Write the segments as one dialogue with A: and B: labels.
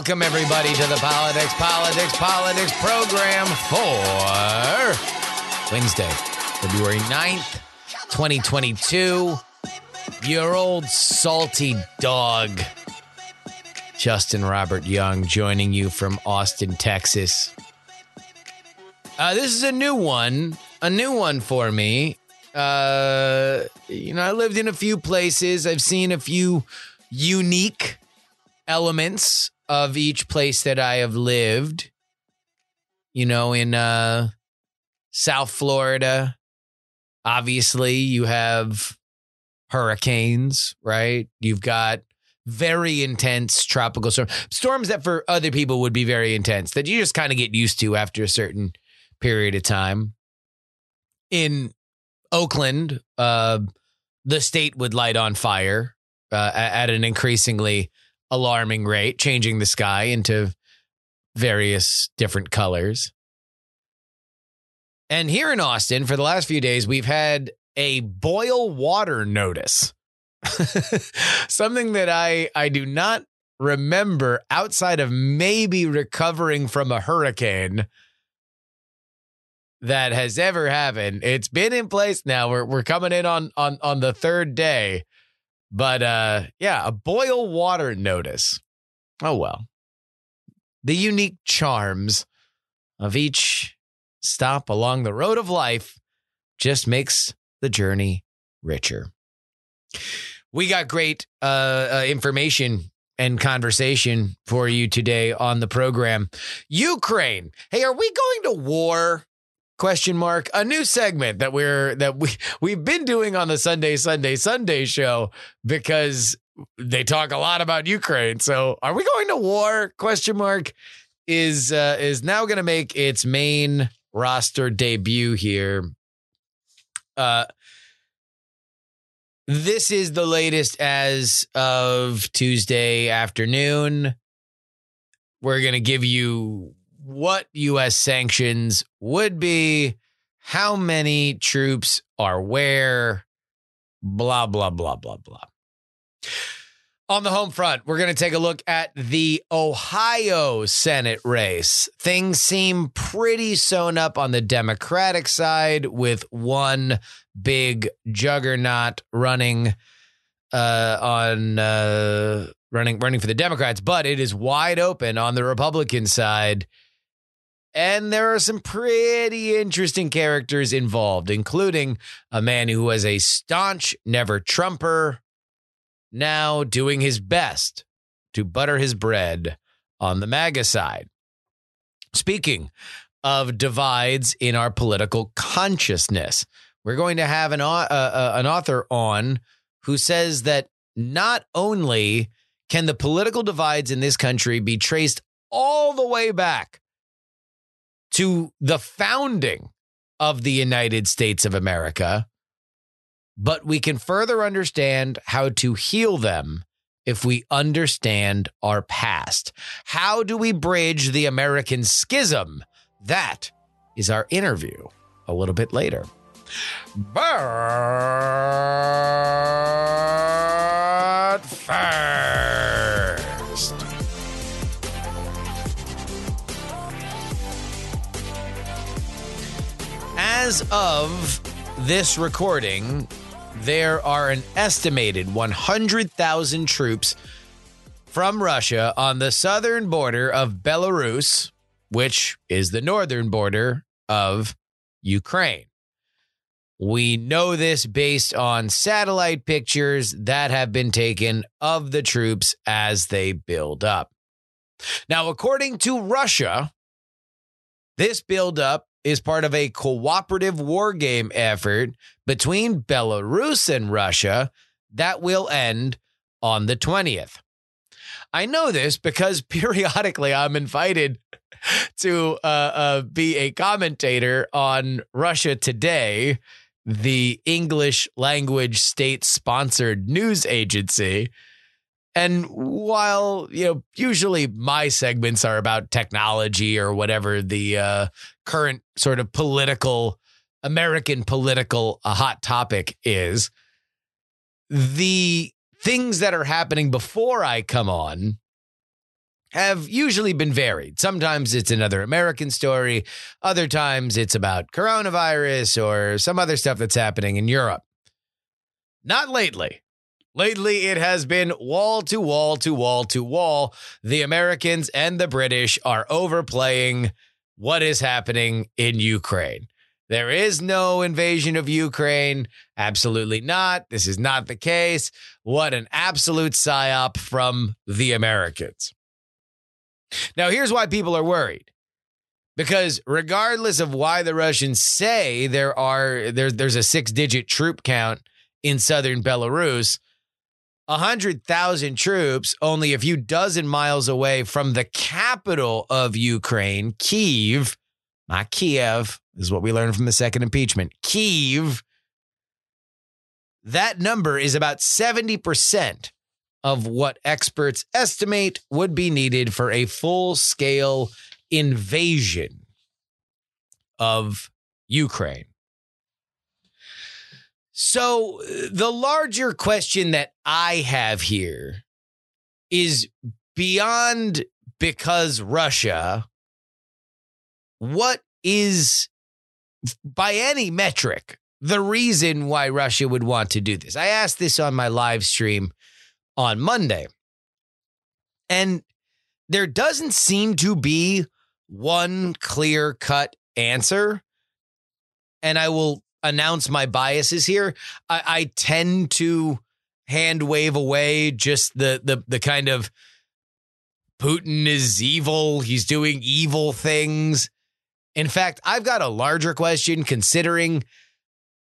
A: Welcome everybody to the Politics, Politics, Politics program for Wednesday, February 9th, 2022. Your old salty dog, Justin Robert Young, joining you from Austin, Texas. Uh, this is a new one, a new one for me. Uh, you know, I lived in a few places. I've seen a few unique elements of each place that I have lived. You know, in uh, South Florida, obviously, you have hurricanes, right? You've got very intense tropical storms, storms that for other people would be very intense, that you just kind of get used to after a certain period of time. In Oakland, uh, the state would light on fire uh, at an increasingly alarming rate, changing the sky into various different colors. And here in Austin, for the last few days, we've had a boil water notice. Something that I I do not remember outside of maybe recovering from a hurricane that has ever happened. It's been in place now. We're we're coming in on on on the third day. But uh yeah, a boil water notice. Oh well. The unique charms of each stop along the road of life just makes the journey richer. We got great uh, uh, information and conversation for you today on the program. Ukraine. Hey, are we going to war? Question mark a new segment that we're that we we've been doing on the Sunday Sunday Sunday show because they talk a lot about Ukraine. So, are we going to war? question mark is uh, is now going to make its main roster debut here. Uh this is the latest as of Tuesday afternoon. We're going to give you what U.S. sanctions would be, how many troops are where, blah, blah, blah, blah, blah. On the home front, we're going to take a look at the Ohio Senate race. Things seem pretty sewn up on the Democratic side with one big juggernaut running uh, on uh, running running for the Democrats, but it is wide open on the Republican side. And there are some pretty interesting characters involved, including a man who was a staunch never Trumper, now doing his best to butter his bread on the MAGA side. Speaking of divides in our political consciousness, we're going to have an, uh, uh, an author on who says that not only can the political divides in this country be traced all the way back to the founding of the United States of America, but we can further understand how to heal them if we understand our past. How do we bridge the American schism? That is our interview a little bit later. But first. As of this recording, there are an estimated 100,000 troops from Russia on the southern border of Belarus, which is the northern border of Ukraine. We know this based on satellite pictures that have been taken of the troops as they build up. Now, according to Russia, this buildup is part of a cooperative war game effort between Belarus and Russia that will end on the 20th. I know this because periodically I'm invited to uh, uh, be a commentator on Russia Today, the English language state sponsored news agency. And while, you know, usually my segments are about technology or whatever the uh, current sort of political, American political uh, hot topic is, the things that are happening before I come on have usually been varied. Sometimes it's another American story, other times it's about coronavirus or some other stuff that's happening in Europe. Not lately. Lately, it has been wall to wall to wall to wall. The Americans and the British are overplaying what is happening in Ukraine. There is no invasion of Ukraine. Absolutely not. This is not the case. What an absolute psyop from the Americans. Now, here's why people are worried. Because regardless of why the Russians say there are there, there's a six digit troop count in southern Belarus, 100,000 troops only a few dozen miles away from the capital of Ukraine, Kyiv, not Kiev, is what we learned from the second impeachment. Kyiv, that number is about 70% of what experts estimate would be needed for a full scale invasion of Ukraine. So, the larger question that I have here is beyond because Russia, what is, by any metric, the reason why Russia would want to do this? I asked this on my live stream on Monday. And there doesn't seem to be one clear cut answer. And I will announce my biases here. I, I tend to hand wave away just the the the kind of Putin is evil. He's doing evil things. In fact, I've got a larger question considering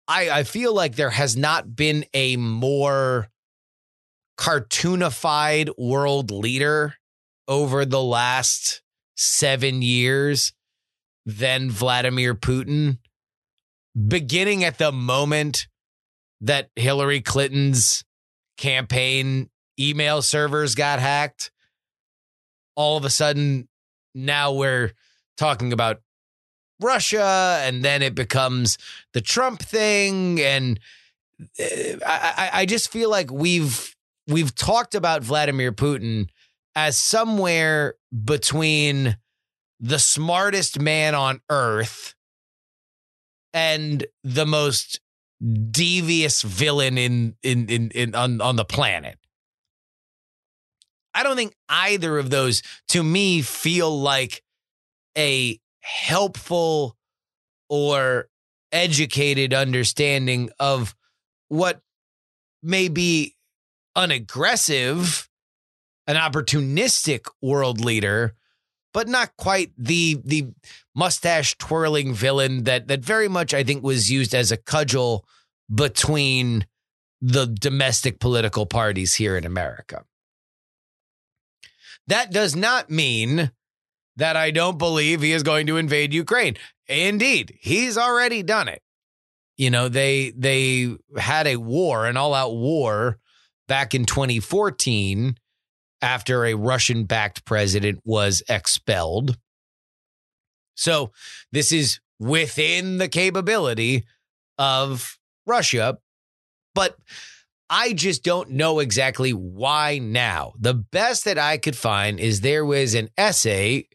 A: I, I feel like there has not been a more cartoonified world leader over the last seven years than Vladimir Putin, beginning at the moment that Hillary Clinton's campaign email servers got hacked. All of a sudden, now we're talking about Russia, and then it becomes the Trump thing. And uh, I, I just feel like we've we've talked about Vladimir Putin as somewhere between the smartest man on earth and the most devious villain in in in, in on, on the planet. I don't think either of those to me feel like a helpful or educated understanding of what may be an aggressive, an opportunistic world leader, but not quite the the mustache twirling villain that that very much I think was used as a cudgel between the domestic political parties here in America. That does not mean that I don't believe he is going to invade Ukraine. Indeed, he's already done it. You know, they they had a war, an all-out war back in 2014 after a Russian backed president was expelled. So this is within the capability of Russia, but I just don't know exactly why now. The best that I could find is there was an essay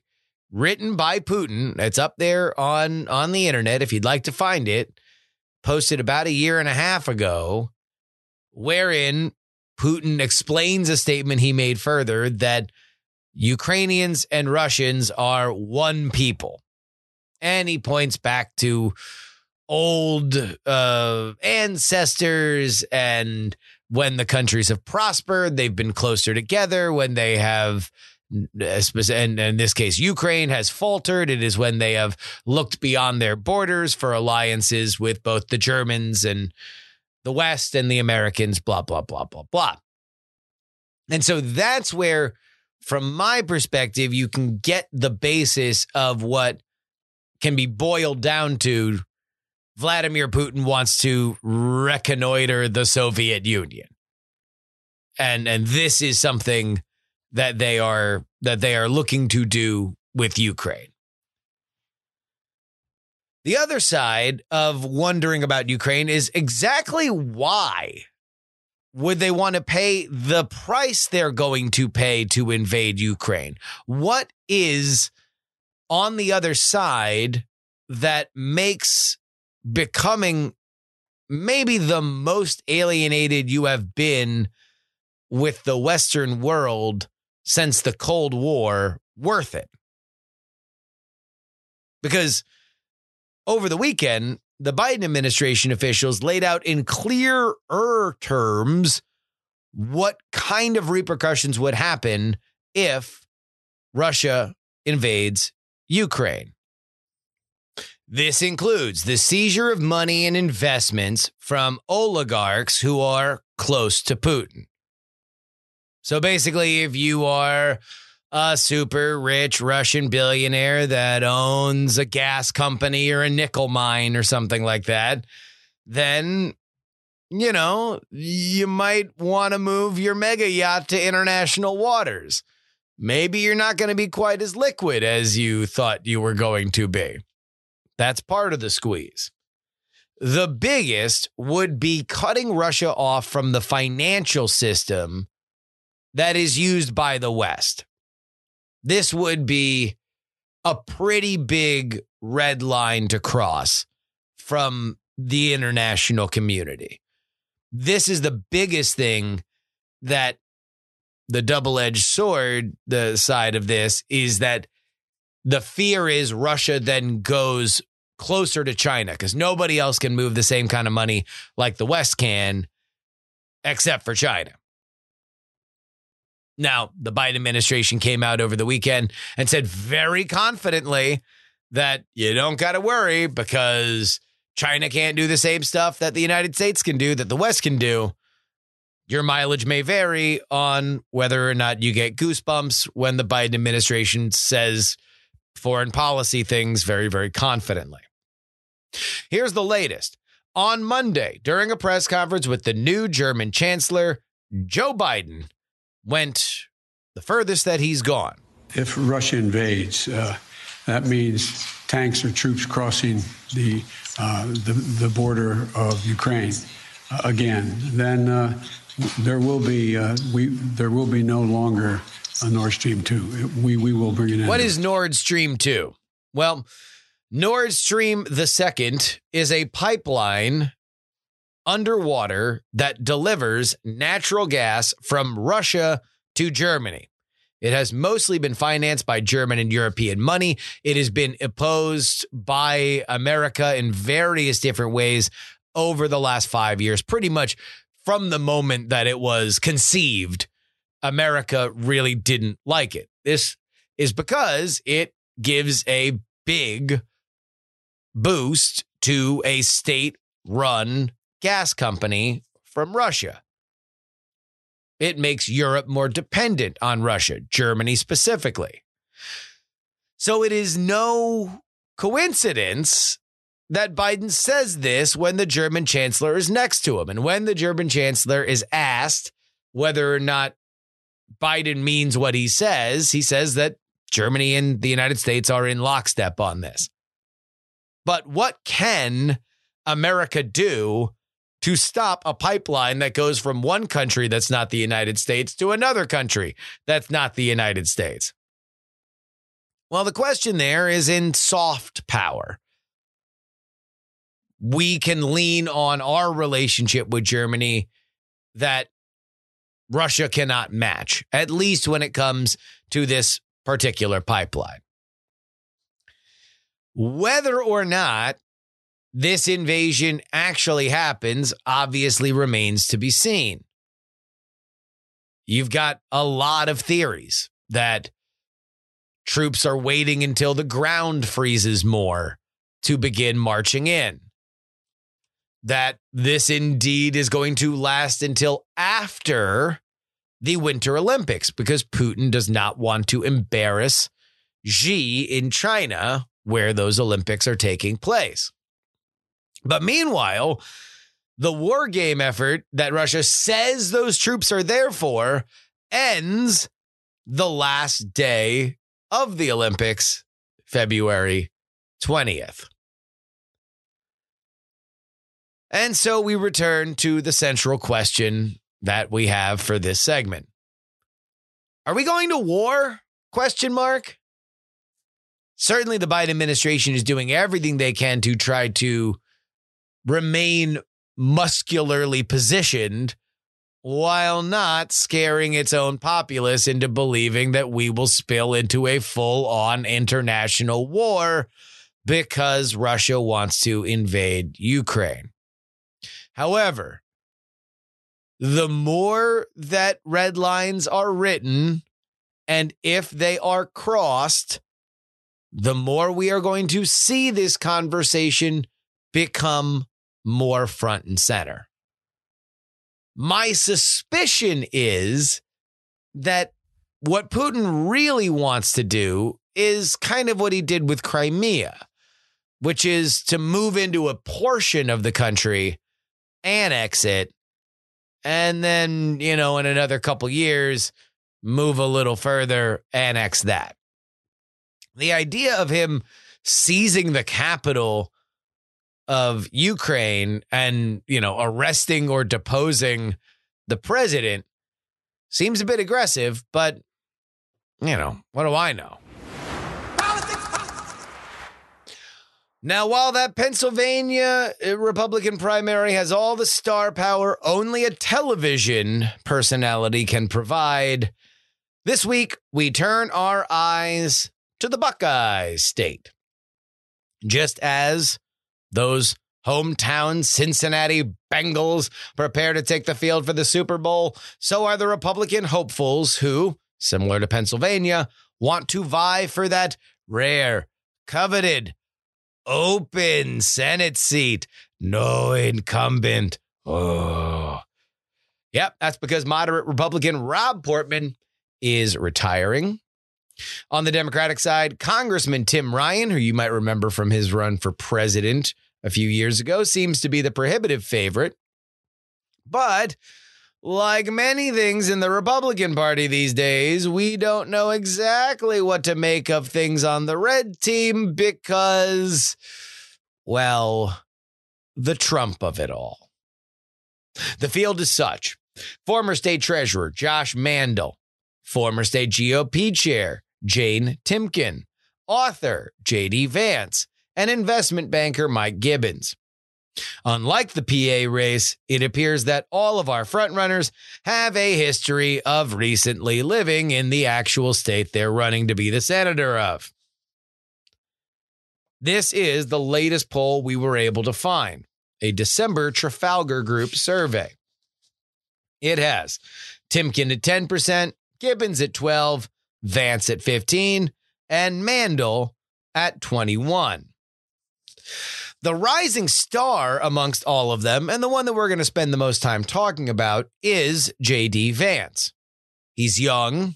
A: written by Putin. It's up there on on the internet if you'd like to find it. Posted about a year and a half ago wherein Putin explains a statement he made further that Ukrainians and Russians are one people. And he points back to old uh, ancestors and when the countries have prospered, they've been closer together. When they have, and in this case, Ukraine has faltered, it is when they have looked beyond their borders for alliances with both the Germans and the West and the Americans, blah, blah, blah, blah, blah. And so that's where from my perspective, you can get the basis of what can be boiled down to Vladimir Putin wants to reconnoiter the Soviet Union. And and this is something that they are that they are looking to do with Ukraine. The other side of wondering about Ukraine is exactly why would they want to pay the price they're going to pay to invade Ukraine? What is on the other side that makes becoming maybe the most alienated you have been with the Western world since the Cold War worth it? Because over the weekend, the Biden administration officials laid out in clearer terms what kind of repercussions would happen if Russia invades Ukraine. This includes the seizure of money and investments from oligarchs who are close to Putin. So basically, if you are a super rich Russian billionaire that owns a gas company or a nickel mine or something like that, then, you know, you might want to move your mega yacht to international waters. Maybe you're not going to be quite as liquid as you thought you were going to be. That's part of the squeeze. The biggest would be cutting Russia off from the financial system that is used by the West. This would be a pretty big red line to cross from the international community. This is the biggest thing that the double edged sword, the side of this, is that the fear is Russia then goes closer to China because nobody else can move the same kind of money like the West can, except for China. Now, the Biden administration came out over the weekend and said very confidently that you don't got to worry because China can't do the same stuff that the United States can do, that the West can do. Your mileage may vary on whether or not you get goosebumps when the Biden administration says foreign policy things very, very confidently. Here's the latest. On Monday, during a press conference with the new German Chancellor, Joe Biden went the furthest that he's gone.
B: If Russia invades, uh, that means tanks or troops crossing the uh, the, the, border of Ukraine uh, again. Then uh, there will be uh, we there will be no longer a Nord Stream two. We we will bring it in.
A: What is Nord Stream two? Well, Nord Stream the second is a pipeline underwater that delivers natural gas from Russia to Germany. It has mostly been financed by German and European money. It has been opposed by America in various different ways over the last five years, pretty much from the moment that it was conceived. America really didn't like it. This is because it gives a big boost to a state run gas company from Russia. It makes Europe more dependent on Russia, Germany specifically. So it is no coincidence that Biden says this when the German chancellor is next to him. And when the German chancellor is asked whether or not Biden means what he says, he says that Germany and the United States are in lockstep on this. But what can America do to stop a pipeline that goes from one country that's not the United States to another country that's not the United States? Well, the question there is in soft power. We can lean on our relationship with Germany that Russia cannot match, at least when it comes to this particular pipeline. Whether or not this invasion actually happens obviously remains to be seen. You've got a lot of theories that troops are waiting until the ground freezes more to begin marching in. That this indeed is going to last until after the Winter Olympics because Putin does not want to embarrass Xi in China, where those Olympics are taking place. But meanwhile, the war game effort that Russia says those troops are there for ends the last day of the Olympics, February 20th. And so we return to the central question that we have for this segment. Are we going to war? Question mark. Certainly the Biden administration is doing everything they can to try to remain muscularly positioned while not scaring its own populace into believing that we will spill into a full on international war because Russia wants to invade Ukraine. However, the more that red lines are written, and if they are crossed, the more we are going to see this conversation become more front and center. My suspicion is that what Putin really wants to do is kind of what he did with Crimea, which is to move into a portion of the country annex it, and then, you know, in another couple years, move a little further, annex that. The idea of him seizing the capital of Ukraine and, you know, arresting or deposing the president seems a bit aggressive, but, you know, what do I know? Now, while that Pennsylvania uh, Republican primary has all the star power only a television personality can provide, this week we turn our eyes to the Buckeye state. Just as those hometown Cincinnati Bengals prepare to take the field for the Super Bowl, so are the Republican hopefuls who, similar to Pennsylvania, want to vie for that rare, coveted, open Senate seat. No incumbent. Oh. Yep, that's because moderate Republican Rob Portman is retiring. On the Democratic side, Congressman Tim Ryan, who you might remember from his run for president a few years ago, seems to be the prohibitive favorite. But like many things in the Republican Party these days, we don't know exactly what to make of things on the red team because, well, the Trump of it all. The field is such former state treasurer Josh Mandel, former state GOP chair Jane Timken, author J.D. Vance, and investment banker Mike Gibbons. Unlike the PA race, it appears that all of our frontrunners have a history of recently living in the actual state they're running to be the senator of. This is the latest poll we were able to find, a December Trafalgar Group survey. It has Timken at 10%, Gibbons at 12, Vance at 15, and Mandel at 21. The rising star amongst all of them, and the one that we're going to spend the most time talking about, is JD Vance. He's young.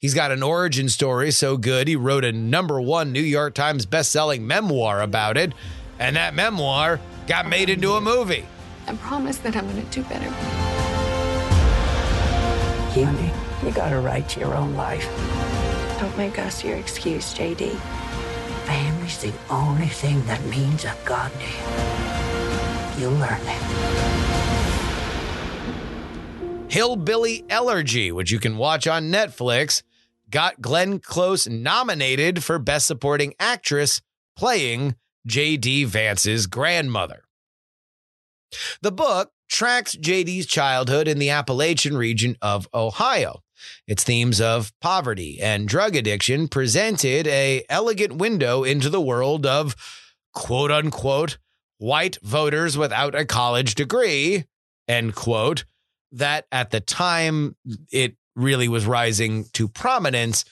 A: He's got an origin story so good, he wrote a number one New York Times bestselling memoir about it, and that memoir got made into a movie.
C: I promise that I'm going to do better.
D: Candy, you got to write to your own life.
C: Don't make us your excuse, JD.
D: Family's the only thing that means a goddamn. You'll learn it.
A: Hillbilly Elegy, which you can watch on Netflix, got Glenn Close nominated for Best Supporting Actress playing J.D. Vance's grandmother. The book tracks J.D.'s childhood in the Appalachian region of Ohio. Its themes of poverty and drug addiction presented a elegant window into the world of quote unquote white voters without a college degree, end quote, that at the time it really was rising to prominence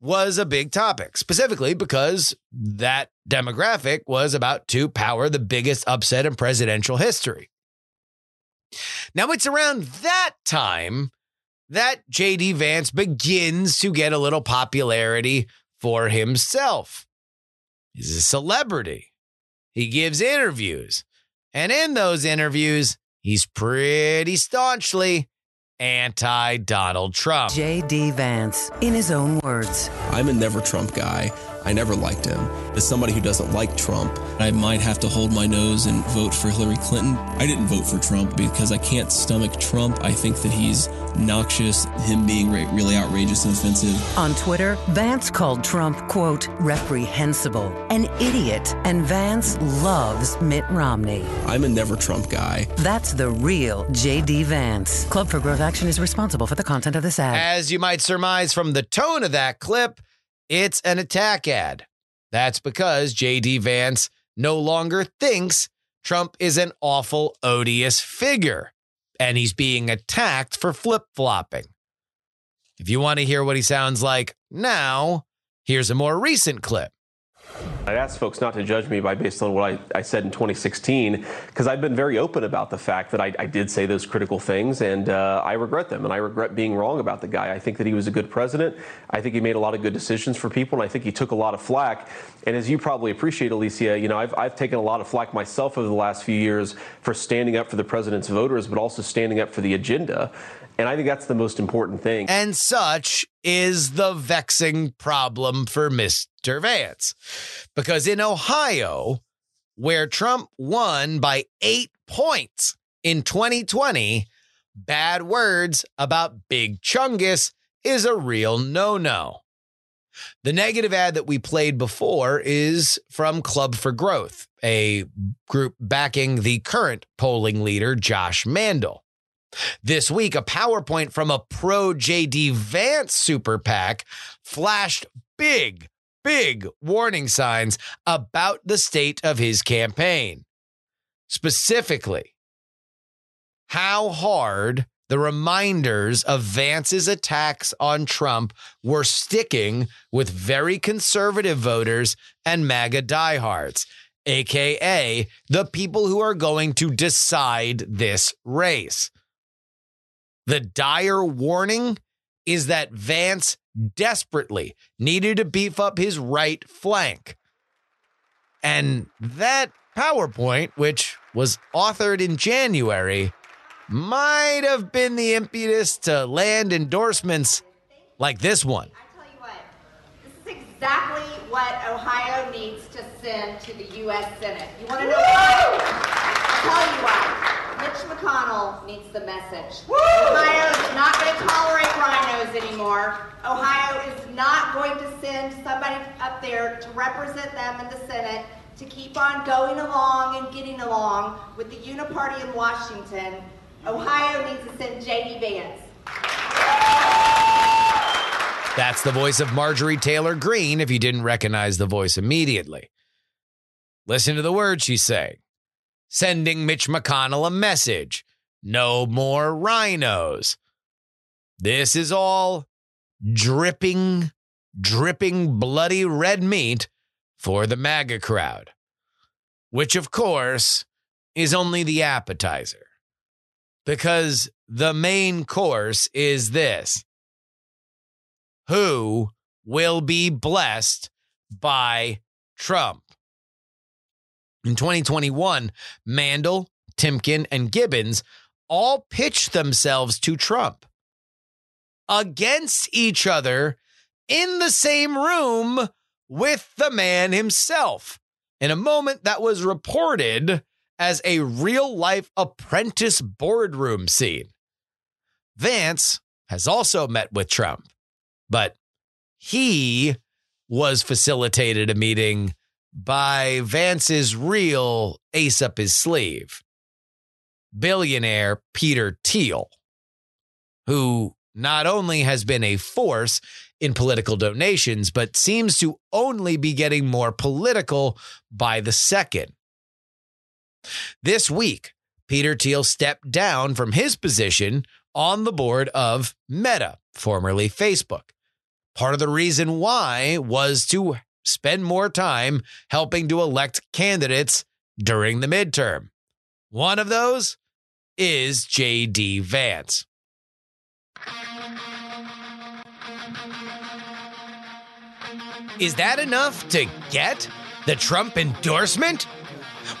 A: was a big topic, specifically because that demographic was about to power the biggest upset in presidential history. Now, it's around that time that JD Vance begins to get a little popularity for himself. He's a celebrity. He gives interviews. And in those interviews, he's pretty staunchly anti Donald Trump.
E: J.D. Vance, in his own words.
F: I'm a never Trump guy. I never liked him. As somebody who doesn't like Trump, I might have to hold my nose and vote for Hillary Clinton. I didn't vote for Trump because I can't stomach Trump. I think that he's noxious, him being really outrageous and offensive.
E: On Twitter, Vance called Trump, quote, reprehensible, an idiot, and Vance loves Mitt Romney.
F: I'm a never Trump guy.
E: That's the real J.D. Vance. Club for Growth Action is responsible for the content of this ad.
A: As you might surmise from the tone of that clip, it's an attack ad. That's because J.D. Vance no longer thinks Trump is an awful, odious figure, and he's being attacked for flip flopping. If you want to hear what he sounds like now, here's a more recent clip.
G: I'd ask folks not to judge me by based on what I, I said in 2016, because I've been very open about the fact that I, I did say those critical things, and uh, I regret them, and I regret being wrong about the guy. I think that he was a good president. I think he made a lot of good decisions for people, and I think he took a lot of flack. And as you probably appreciate, Alicia, you know, I've, I've taken a lot of flack myself over the last few years for standing up for the president's voters, but also standing up for the agenda. And I think that's the most important thing.
A: And such is the vexing problem for Mr. Vance. Because in Ohio, where Trump won by eight points in 2020, bad words about Big Chungus is a real no no. The negative ad that we played before is from Club for Growth, a group backing the current polling leader, Josh Mandel. This week, a PowerPoint from a pro JD Vance super PAC flashed big, big warning signs about the state of his campaign. Specifically, how hard the reminders of Vance's attacks on Trump were sticking with very conservative voters and MAGA diehards, AKA the people who are going to decide this race. The dire warning is that Vance desperately needed to beef up his right flank. And that PowerPoint, which was authored in January, might have been the impetus to land endorsements like this one.
H: I tell you what, this is exactly what Ohio needs to send to the U.S. Senate. You want to know why? I'll tell you why. Mitch McConnell needs the message. Ohio is not going to tolerate RINOs anymore. Ohio is not going to send somebody up there to represent them in the Senate to keep on going along and getting along with the uniparty in Washington. Ohio needs to send J.D. Vance.
A: That's the voice of Marjorie Taylor Greene if you didn't recognize the voice immediately. Listen to the words she's saying sending Mitch McConnell a message no more RINOs. This is all dripping, dripping bloody red meat for the MAGA crowd, which, of course, is only the appetizer. Because the main course is this Who will be blessed by Trump? In 2021, Mandel, Timken, and Gibbons all pitched themselves to Trump against each other in the same room with the man himself in a moment that was reported as a real life apprentice boardroom scene. Vance has also met with Trump, but he was facilitated a meeting by Vance's real ace up his sleeve, billionaire Peter Thiel, who not only has been a force in political donations, but seems to only be getting more political by the second. This week, Peter Thiel stepped down from his position on the board of Meta, formerly Facebook. Part of the reason why was to spend more time helping to elect candidates during the midterm. One of those is J.D. Vance. Is that enough to get the Trump endorsement?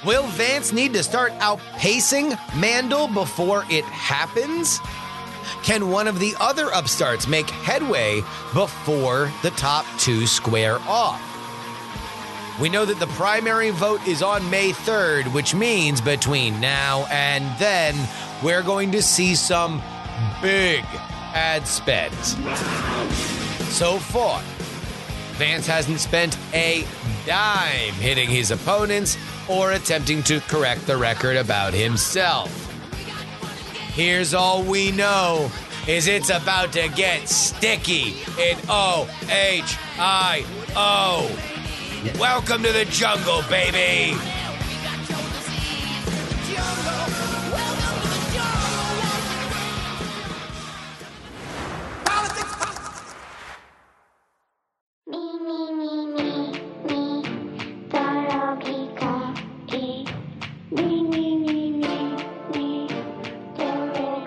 A: Will Vance need to start outpacing Mandel before it happens? Can one of the other upstarts make headway before the top two square off? We know that the primary vote is on May 3rd, which means between now and then, we're going to see some big ad spends. So far, Vance hasn't spent a dime hitting his opponents or attempting to correct the record about himself. Here's all we know is it's about to get sticky in O H I O. Welcome to the jungle, baby.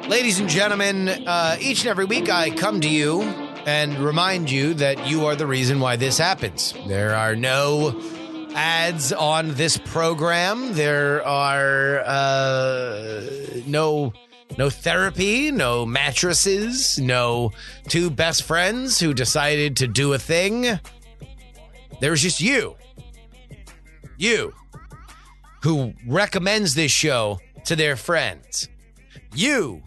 A: Ladies and gentlemen, uh, each and every week I come to you and remind you that you are the reason why this happens. There are no ads on this program. There are uh, no no therapy, no mattresses, no two best friends who decided to do a thing. There's just you. You who recommends this show to their friends. You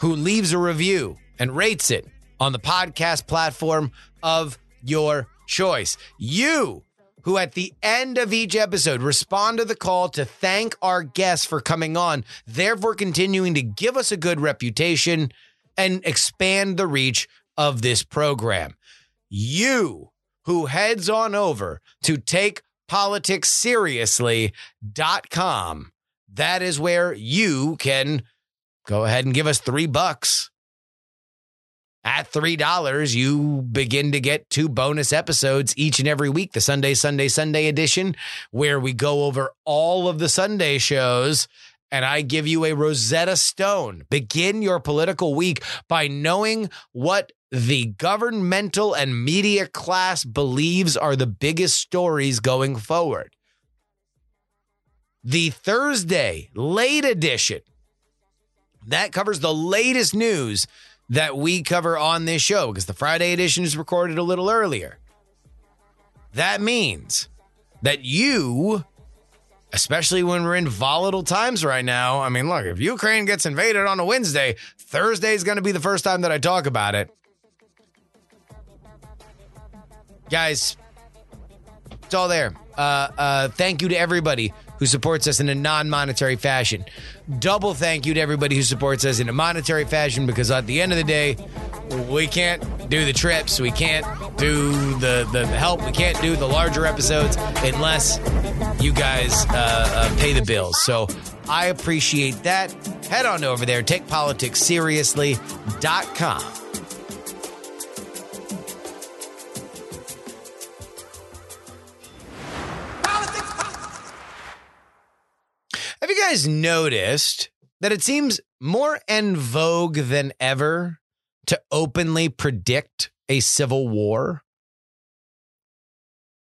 A: who leaves a review and rates it on the podcast platform of your choice. You who at the end of each episode respond to the call to thank our guests for coming on, therefore continuing to give us a good reputation and expand the reach of this program. You who heads on over to takepoliticsseriously.com. That is where you can go ahead and give us three bucks. At $3, you begin to get two bonus episodes each and every week the Sunday, Sunday, Sunday edition, where we go over all of the Sunday shows. And I give you a Rosetta Stone. Begin your political week by knowing what the governmental and media class believes are the biggest stories going forward. The Thursday late edition that covers the latest news that we cover on this show because the Friday edition is recorded a little earlier. That means that you, especially when we're in volatile times right now, I mean, look, if Ukraine gets invaded on a Wednesday, Thursday is going to be the first time that I talk about it. Guys, it's all there. Uh, uh, thank you to everybody who supports us in a non monetary fashion. Double thank you to everybody who supports us in a monetary fashion because at the end of the day, we can't do the trips, we can't do the, the help, we can't do the larger episodes unless you guys uh, uh, pay the bills. So I appreciate that. Head on over there, takepoliticsseriously.com. you guys noticed that it seems more en vogue than ever to openly predict a civil war?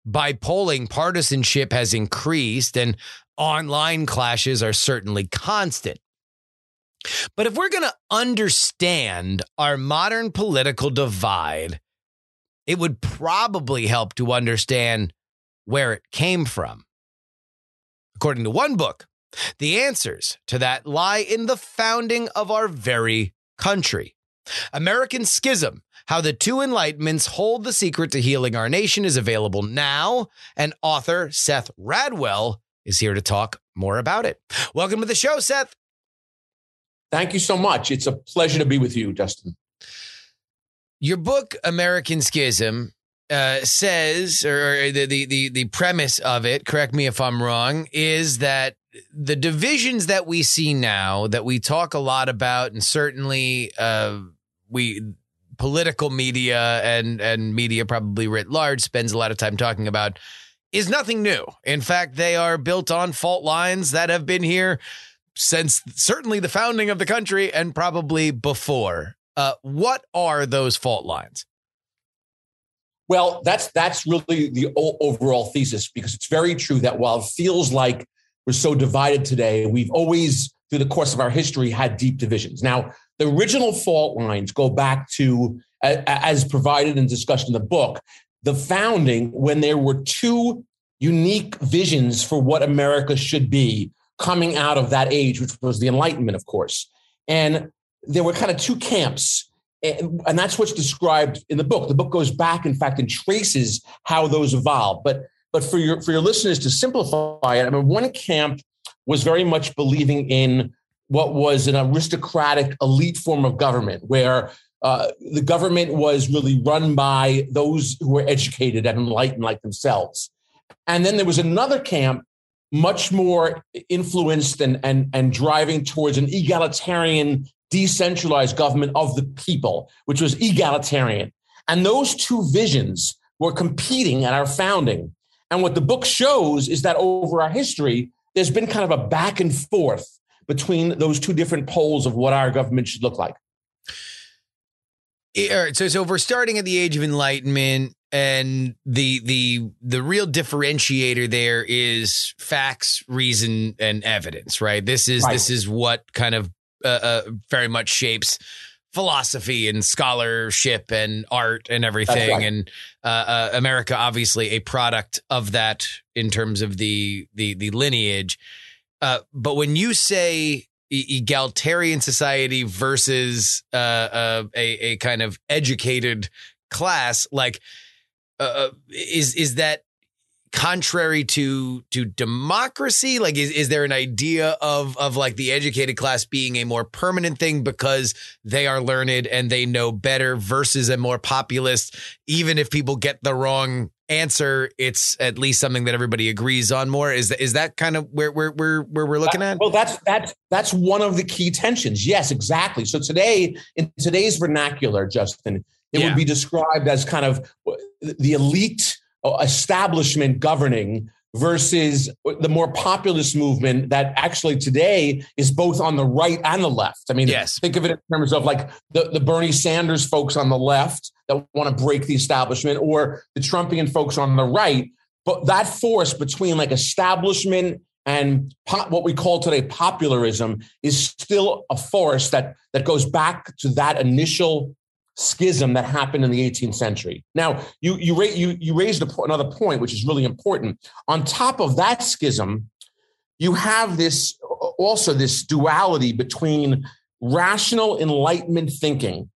A: By polling, partisanship has increased and online clashes are certainly constant. But if we're going to understand our modern political divide, it would probably help to understand where it came from. According to one book, the answers to that lie in the founding of our very country. American Schism How the Two Enlightenments Hold the Secret to Healing Our Nation is available now, and author Seth Radwell is here to talk more about it. Welcome to the show, Seth.
I: Thank you so much. It's a pleasure to be with you, Dustin.
A: Your book, American Schism, uh, says, or the, the the the premise of it, correct me if I'm wrong, is that the divisions that we see now, that we talk a lot about, and certainly uh, we political media and and media probably writ large spends a lot of time talking about, is nothing new. In fact, they are built on fault lines that have been here since certainly the founding of the country and probably before. Uh, what are those fault lines?
I: Well, that's that's really the overall thesis because it's very true that while it feels like we're so divided today, we've always through the course of our history had deep divisions. Now, the original fault lines go back to as provided and discussed in the book, the founding when there were two unique visions for what America should be coming out of that age, which was the Enlightenment, of course. And there were kind of two camps. And, that's what's described in the book. The book goes back, in fact, and traces how those evolved. But but for your for your listeners to simplify it, I mean, one camp was very much believing in what was an aristocratic elite form of government, where uh, the government was really run by those who were educated and enlightened like themselves. And then there was another camp, much more influenced and, and, and driving towards an egalitarian, decentralized government of the people, which was egalitarian. And those two visions were competing at our founding. And what the book shows is that over our history, there's been kind of a back and forth between those two different poles of what our government should look like.
A: All right, so so we're starting at the age of enlightenment and the the the real differentiator there is facts reason and evidence right this is right. this is what kind of uh, uh, very much shapes philosophy and scholarship and art and everything right. and uh, uh, america obviously a product of that in terms of the the the lineage uh, but when you say egalitarian society versus uh, uh, a a kind of educated class like uh, uh, is is that contrary to to democracy? Like is, is there an idea of of like the educated class being a more permanent thing because they are learned and they know better versus a more populist? Even if people get the wrong answer it's at least something that everybody agrees on more. Is that is that kind of where where where, where we're looking at?
I: Well that's that's that's one of the key tensions. Yes exactly. So today in today's vernacular justin it yeah. would be described as kind of the elite Uh, establishment governing versus the more populist movement that actually today is both on the right and the left. I mean,
A: yes.
I: think of it in terms of like the, the Bernie Sanders folks on the left that want to break the establishment or the Trumpian folks on the right. But that force between like establishment and pop, what we call today popularism is still a force that that goes back to that initial schism that happened in the 18th century. Now, you you you you raised another point which is really important. On top of that schism, you have this also this duality between rational enlightenment thinking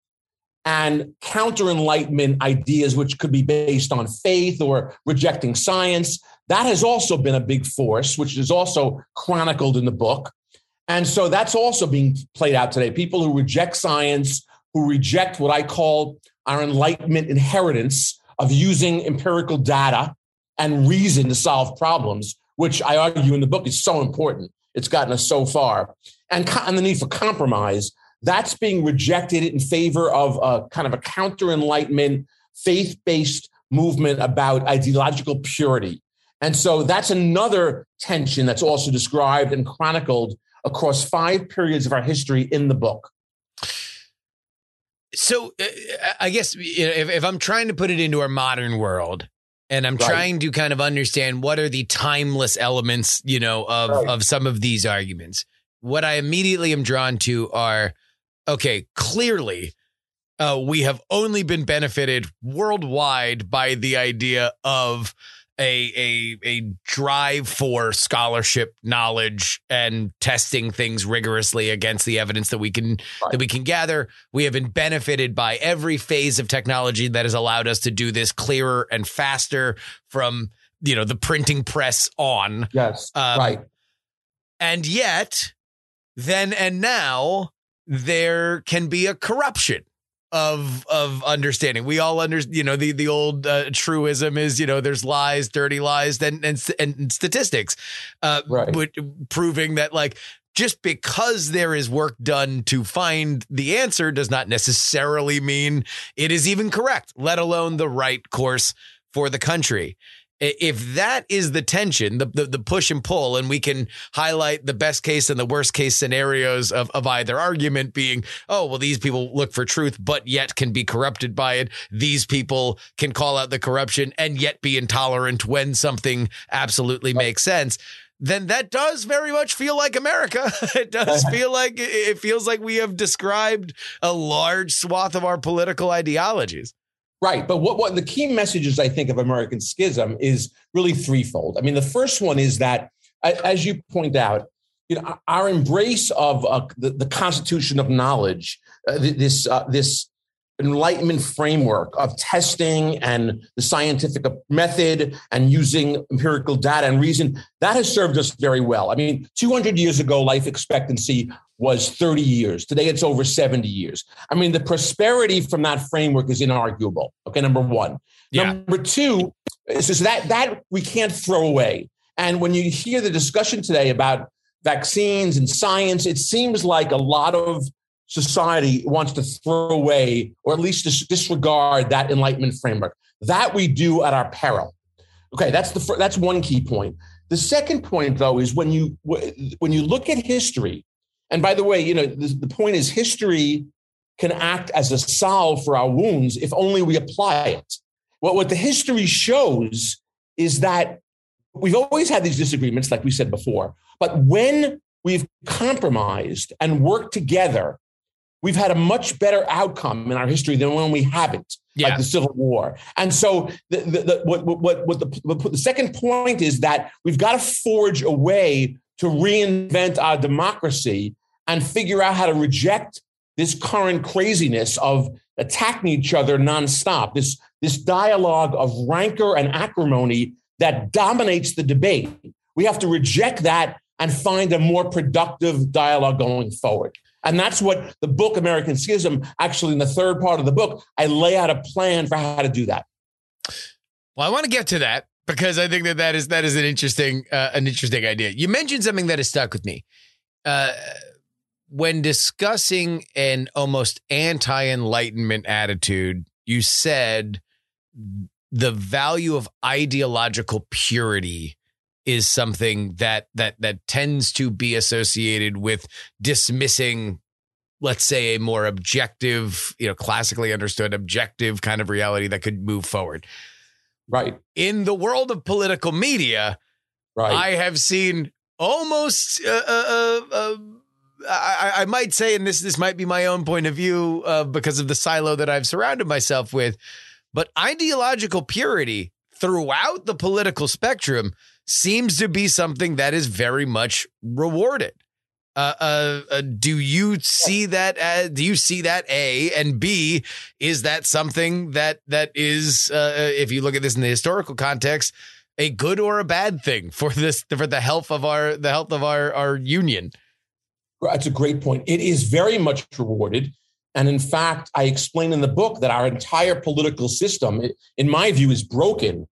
I: and counter enlightenment ideas which could be based on faith or rejecting science. That has also been a big force which is also chronicled in the book. And so that's also being played out today. People who reject science who reject what I call our Enlightenment inheritance of using empirical data and reason to solve problems, which I argue in the book is so important. It's gotten us so far. And, and the need for compromise, that's being rejected in favor of a kind of a counter Enlightenment, faith based movement about ideological purity. And so that's another tension that's also described and chronicled across five periods of our history in the book.
A: So uh, I guess if, if I'm trying to put it into our modern world, and I'm right. trying to kind of understand what are the timeless elements, you know, of right. of some of these arguments. What I immediately am drawn to are, okay, clearly, uh, we have only been benefited worldwide by the idea of a a a drive for scholarship knowledge and testing things rigorously against the evidence that we can that we can gather. We have been benefited by every phase of technology that has allowed us to do this clearer and faster from you know the printing press on.
I: Yes um, right.
A: and yet then and now there can be a corruption of of understanding. We all under you know the the old uh, truism is you know there's lies, dirty lies, and and, and statistics, uh, right. but proving that like just because there is work done to find the answer does not necessarily mean it is even correct, let alone the right course for the country. If that is the tension, the, the, the push and pull, and we can highlight the best case and the worst case scenarios of of either argument being, oh well, these people look for truth, but yet can be corrupted by it. These people can call out the corruption and yet be intolerant when something absolutely makes sense then that does very much feel like America. it does uh-huh. feel like it feels like we have described a large swath of our political ideologies.
I: Right. But what, what the key messages I think of American schism is really threefold. I mean, the first one is that, as you point out, you know, our embrace of uh, the, the constitution of knowledge, uh, this uh, this enlightenment framework of testing and the scientific method and using empirical data and reason that has served us very well i mean 200 years ago life expectancy was 30 years today it's over 70 years i mean the prosperity from that framework is inarguable okay number one yeah. number two is that that we can't throw away and when you hear the discussion today about vaccines and science it seems like a lot of society wants to throw away or at least disregard that enlightenment framework. That we do at our peril. Okay, that's the that's one key point. The second point, though, is when you when you look at history, and by the way, you know the, the point is history can act as a salve for our wounds if only we apply it. What what the history shows is that we've always had these disagreements, like we said before, but when we've compromised and worked together we've had a much better outcome in our history than when we haven't, yeah. like the Civil War. And so, the, the, the, what, what, what the, the second point is that we've got to forge a way to reinvent our democracy and figure out how to reject this current craziness of attacking each other nonstop, this, this dialogue of rancor and acrimony that dominates the debate. We have to reject that and find a more productive dialogue going forward. And that's what the book American Schism, actually, in the third part of the book, I lay out a plan for how to do that.
A: Well, I want to get to that because I think that that is that is an interesting uh, an interesting idea. You mentioned something that has stuck with me. Uh, when discussing an almost anti-enlightenment attitude, you said the value of ideological purity is something that that that tends to be associated with dismissing let's say a more objective you know classically understood objective kind of reality that could move forward.
I: Right.
A: In the world of political media right. I have seen almost uh, uh, uh, uh I, I, might say, and this this might be my own point of view uh, because of the silo that I've surrounded myself with, but ideological purity throughout the political spectrum seems to be something that is very much rewarded. Uh, uh, uh, do you see that? As, do you see that? A and B is that something that that is, uh, uh, if you look at this in the historical context, a good or a bad thing for this for the health of our the health of our our union?
I: That's a great point. It is very much rewarded. And in fact, I explain in the book that our entire political system, in my view, is broken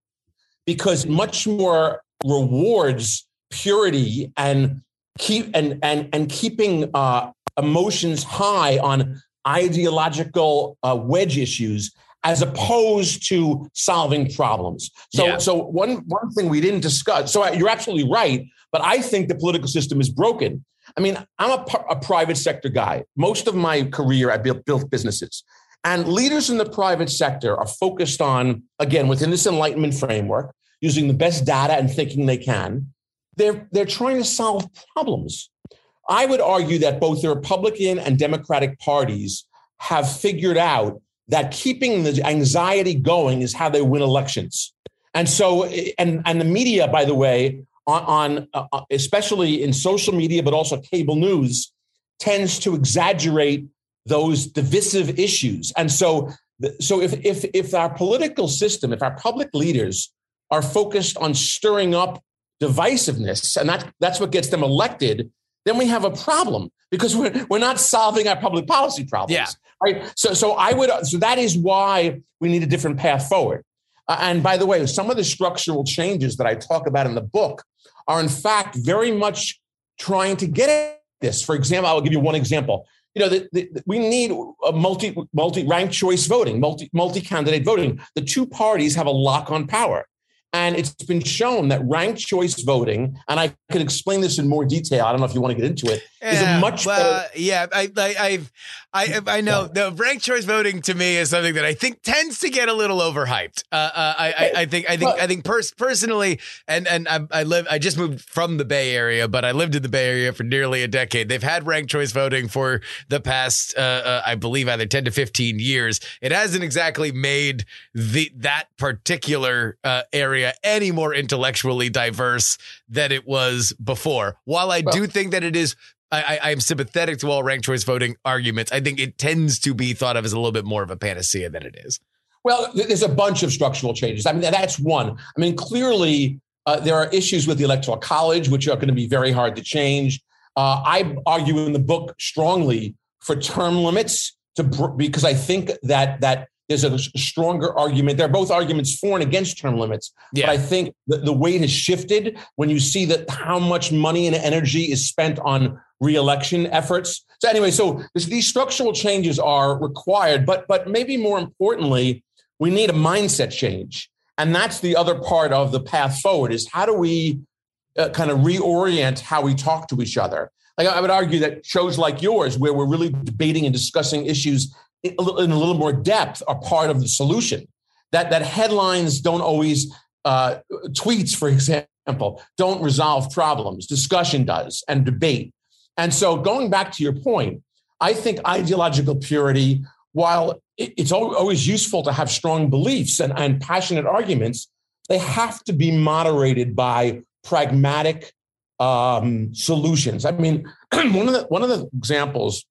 I: because much more rewards purity and keep and and and keeping uh, emotions high on ideological uh, wedge issues as opposed to solving problems. So, yeah. so one one thing we didn't discuss. So you're absolutely right, but I think the political system is broken. I mean, I'm a, a private sector guy. Most of my career, I built, built businesses, and leaders in the private sector are focused on again within this enlightenment framework using the best data and thinking they can. They're, they're trying to solve problems. I would argue that both the Republican and Democratic parties have figured out that keeping the anxiety going is how they win elections. And so, eh, and, and the media, by the way, on, on uh, especially in social media, but also cable news, tends to exaggerate those divisive issues. And so, so if, if, if our political system, if our public leaders are focused on stirring up divisiveness, and that, that's what gets them elected, then we have a problem because we're, we're not solving our public policy problems.
A: Yeah.
I: Right. So, so I would, so that is why we need a different path forward. Uh, and by the way, some of the structural changes that I talk about in the book are in fact very much trying to get at this. For example, I will give you one example. You know, the, the, we need a multi multi ranked choice voting, multi multi candidate voting. The two parties have a lock on power. And it's been shown that ranked choice voting, and I could explain this in more detail. I don't know if you want to get into it.
A: Yeah,
I: is a much
A: well,
I: better.
A: yeah, I, I, I, I know the ranked choice voting to me is something that I think tends to get a little overhyped. Uh, uh, I, I, I think, I think, I think pers- personally, and and I, I live, I just moved from the Bay Area, but I lived in the Bay Area for nearly a decade. They've had ranked choice voting for the past, uh, uh, I believe, either ten to fifteen years. It hasn't exactly made the that particular uh, area any more intellectually diverse than it was before. While I do think that it is I, I, am sympathetic to all ranked choice voting arguments. I think it tends to be thought of as a little bit more of a panacea than it is.
I: Well, there's a bunch of structural changes. I mean, that's one. I mean, clearly uh, there are issues with the electoral college, which are going to be very hard to change. Uh, I argue in the book strongly for term limits to because I think that that there's a stronger argument. There are both arguments for and against term limits. Yeah. But I think the, the weight has shifted when you see that how much money and energy is spent on reelection efforts. So anyway, so this, these structural changes are required, but but maybe more importantly, we need a mindset change, and that's the other part of the path forward. Is how do we uh, kind of reorient how we talk to each other? Like I would argue that shows like yours, where we're really debating and discussing issues in a little more depth are part of the solution. That that headlines don't always uh, tweets, for example, don't resolve problems. Discussion does, and debate. And so, going back to your point, I think ideological purity, while it's always useful to have strong beliefs and, and passionate arguments, they have to be moderated by pragmatic um, solutions. I mean, one of the one of the examples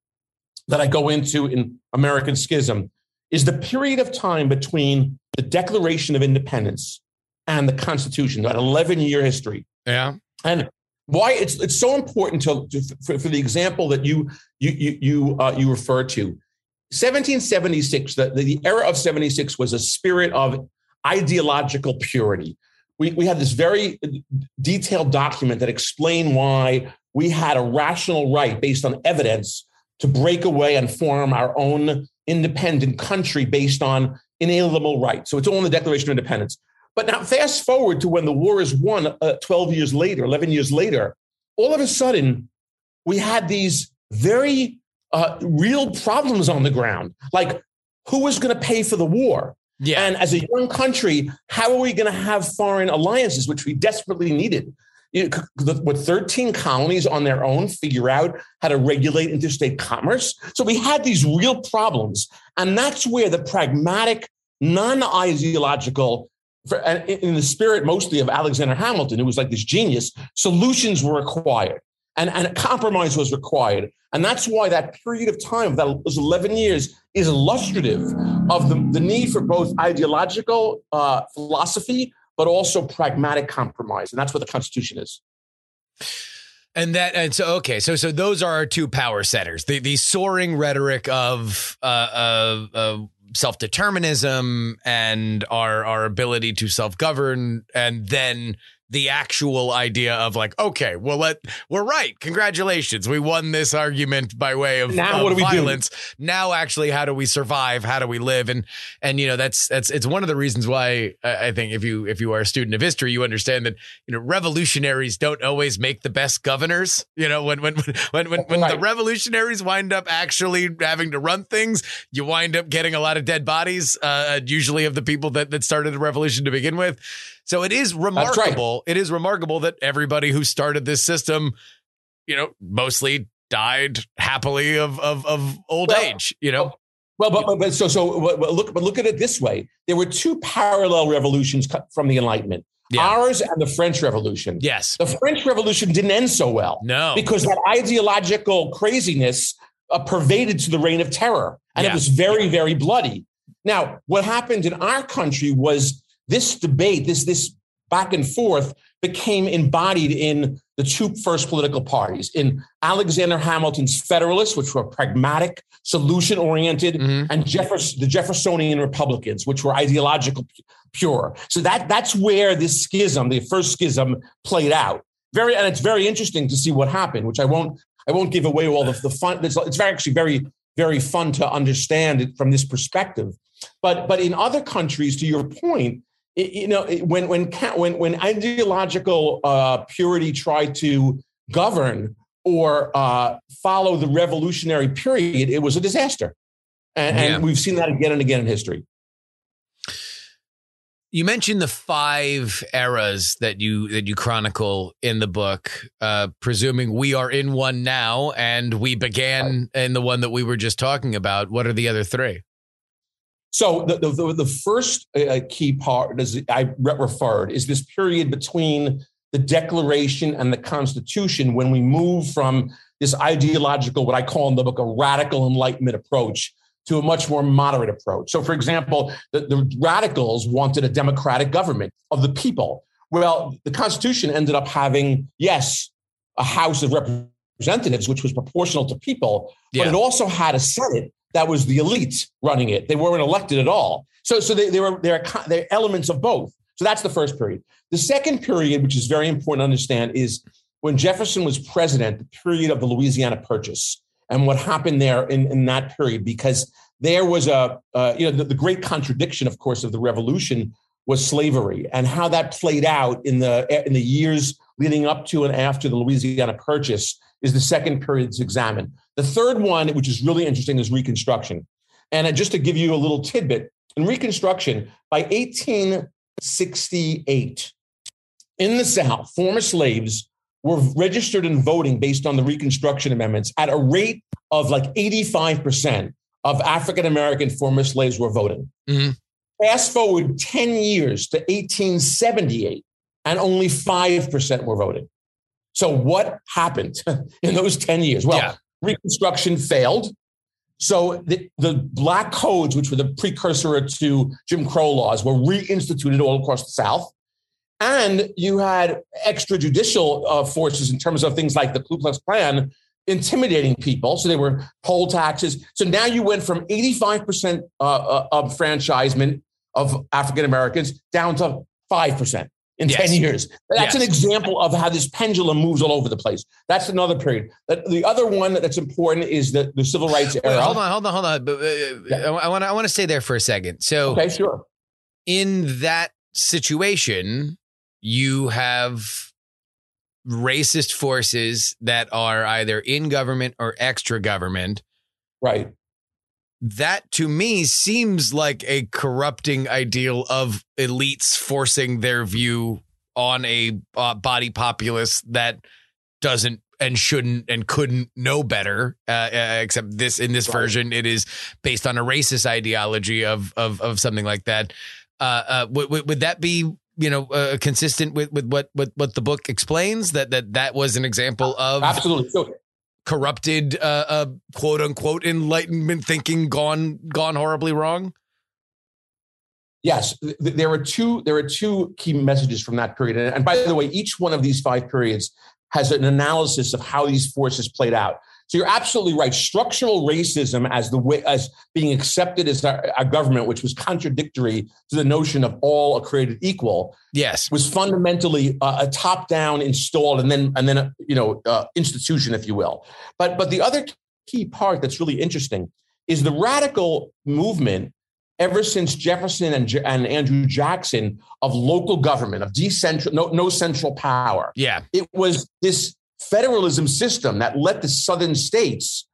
I: that I go into in American Schism is the period of time between the Declaration of Independence and the Constitution, that 11 year history.
A: Yeah.
I: And why it's it's so important to, to for, for, the example that you you you you, uh, you refer to 1776 the, the era of 76 was a spirit of ideological purity we, we had this very detailed document that explained why we had a rational right based on evidence to break away and form our own independent country based on inalienable rights. So it's all in the Declaration of Independence. But now, fast forward to when the war is won uh, 12 years later, 11 years later, all of a sudden, we had these very uh, real problems on the ground. Like, who was going to pay for the war?
A: Yeah.
I: And as a young country, how are we going to have foreign alliances, which we desperately needed? You know, with 13 colonies on their own figure out how to regulate interstate commerce. So we had these real problems. And that's where the pragmatic, non ideological, in the spirit mostly of Alexander Hamilton, who was like this genius, solutions were required. And, and compromise was required. And that's why that period of time, that was 11 years, is illustrative of the, the need for both ideological uh, philosophy but also pragmatic compromise. And that's what the Constitution is.
A: And that and so okay so so those are our two power centers the the soaring rhetoric of uh, uh, self determinism and our our ability to self govern and then the actual idea of like, okay, well, let we're right. Congratulations, we won this argument by way of,
I: now
A: of
I: what do we
A: violence.
I: Do?
A: Now, actually, how do we survive? How do we live? And and you know that's that's it's one of the reasons why I think if you if you are a student of history, you understand that you know revolutionaries don't always make the best governors. You know when when when when, when right. the revolutionaries wind up actually having to run things, you wind up getting a lot of dead bodies, uh, usually of the people that that started the revolution to begin with. So it is remarkable. Right. It is remarkable that everybody who started this system, you know, mostly died happily of of, of old well, age. You know.
I: Well, but, but, but so so look but look at it this way. There were two parallel revolutions from the Enlightenment. Yeah. Ours and the French Revolution.
A: Yes.
I: The French Revolution didn't end so well.
A: No.
I: Because that ideological craziness uh, pervaded to the reign of terror. And yeah. it was very, very bloody. Now, what happened in our country was this debate, this this back and forth, became embodied in the two first political parties in Alexander Hamilton's Federalists, which were pragmatic, solution oriented, mm-hmm. and Jeffers, the Jeffersonian Republicans, which were ideological pure. So that that's where this schism, the first schism, played out. Very, and it's very interesting to see what happened, which I won't I won't give away all the, the fun. It's, it's actually very very fun to understand it from this perspective. But but in other countries, to your point, you know, when when when when ideological uh, purity tried to govern or uh, follow the revolutionary period, it was a disaster, and, yeah. and we've seen that again and again in history.
A: You mentioned the five eras that you that you chronicle in the book. Uh, presuming we are in one now, and we began in the one that we were just talking about. What are the other three?
I: So the the, the first uh, key part, as I referred, is this period between the Declaration and the Constitution when we move from this ideological, what I call in the book, a radical Enlightenment approach to a much more moderate approach. So, for example, the, the radicals wanted a democratic government of the people. Well, the Constitution ended up having, yes, a House of Representatives, which was proportional to people, yeah. but it also had a Senate that was the elites running it. They weren't elected at all. So, so they, they were they're, they're elements of both. So that's the first period. The second period, which is very important to understand, is when Jefferson was president, the period of the Louisiana Purchase and what happened there in, in that period, because there was a, uh, you know, the, the great contradiction, of course, of the revolution was slavery and how that played out in the in the years leading up to and after the Louisiana Purchase is the second period to examine. The third one, which is really interesting, is Reconstruction. And just to give you a little tidbit, in Reconstruction, by 1868, in the South, former slaves were registered and voting based on the Reconstruction Amendments at a rate of like 85% of African American former slaves were voting. Mm-hmm. Fast forward 10 years to 1878, and only 5% were voting. So, what happened in those 10 years? Well, yeah. Reconstruction failed. So, the, the black codes, which were the precursor to Jim Crow laws, were reinstituted all across the South. And you had extrajudicial uh, forces in terms of things like the Ku Klux Klan intimidating people. So they were poll taxes. So now you went from 85% uh, uh, of franchisement of African Americans down to 5% in yes. 10 years. That's yes. an example of how this pendulum moves all over the place. That's another period. The other one that's important is the, the civil rights era. Wait,
A: hold on, hold on, hold on. Uh, yeah. I want to I want to stay there for a second. So
I: Okay, sure.
A: In that situation, you have racist forces that are either in government or extra government.
I: Right.
A: That to me seems like a corrupting ideal of elites forcing their view on a uh, body populace that doesn't and shouldn't and couldn't know better. Uh, uh, except this in this right. version, it is based on a racist ideology of of of something like that. Uh, uh would, would that be you know uh, consistent with with what what what the book explains that that that was an example of
I: absolutely so,
A: corrupted uh, uh, quote unquote enlightenment thinking gone gone horribly wrong?
I: Yes. Th- there are two there are two key messages from that period. And, and by the way each one of these five periods has an analysis of how these forces played out so you're absolutely right. Structural racism as the way as being accepted as our, our, government, which was contradictory to the notion of all are created equal.
A: Yes,
I: was fundamentally uh, a top-down installed and then and then a, you know uh, institution, if you will. But but the other key part that's really interesting is the radical movement ever since Jefferson and, and Andrew Jackson of local government, of decentral, no, no central power.
A: Yeah.
I: It was this federalism system that let the southern states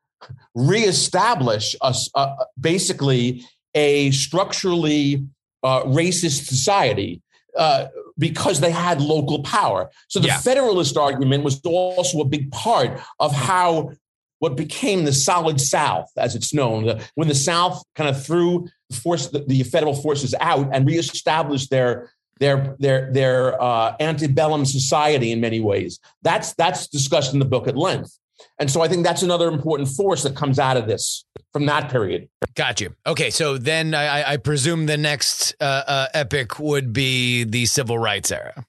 I: reestablish us uh, basically a structurally uh, racist society uh, because they had local power. So the yeah. Federalist argument was also a big part of how what became the solid South, as it's known, when the South kind of threw the force the, the federal forces out and reestablished their their their their uh, antebellum society in many ways. That's that's discussed in the book at length. And so I think that's another important force that comes out of this from that period.
A: Got you. Okay, so then I, I presume the next uh, uh, epic would be the civil rights era.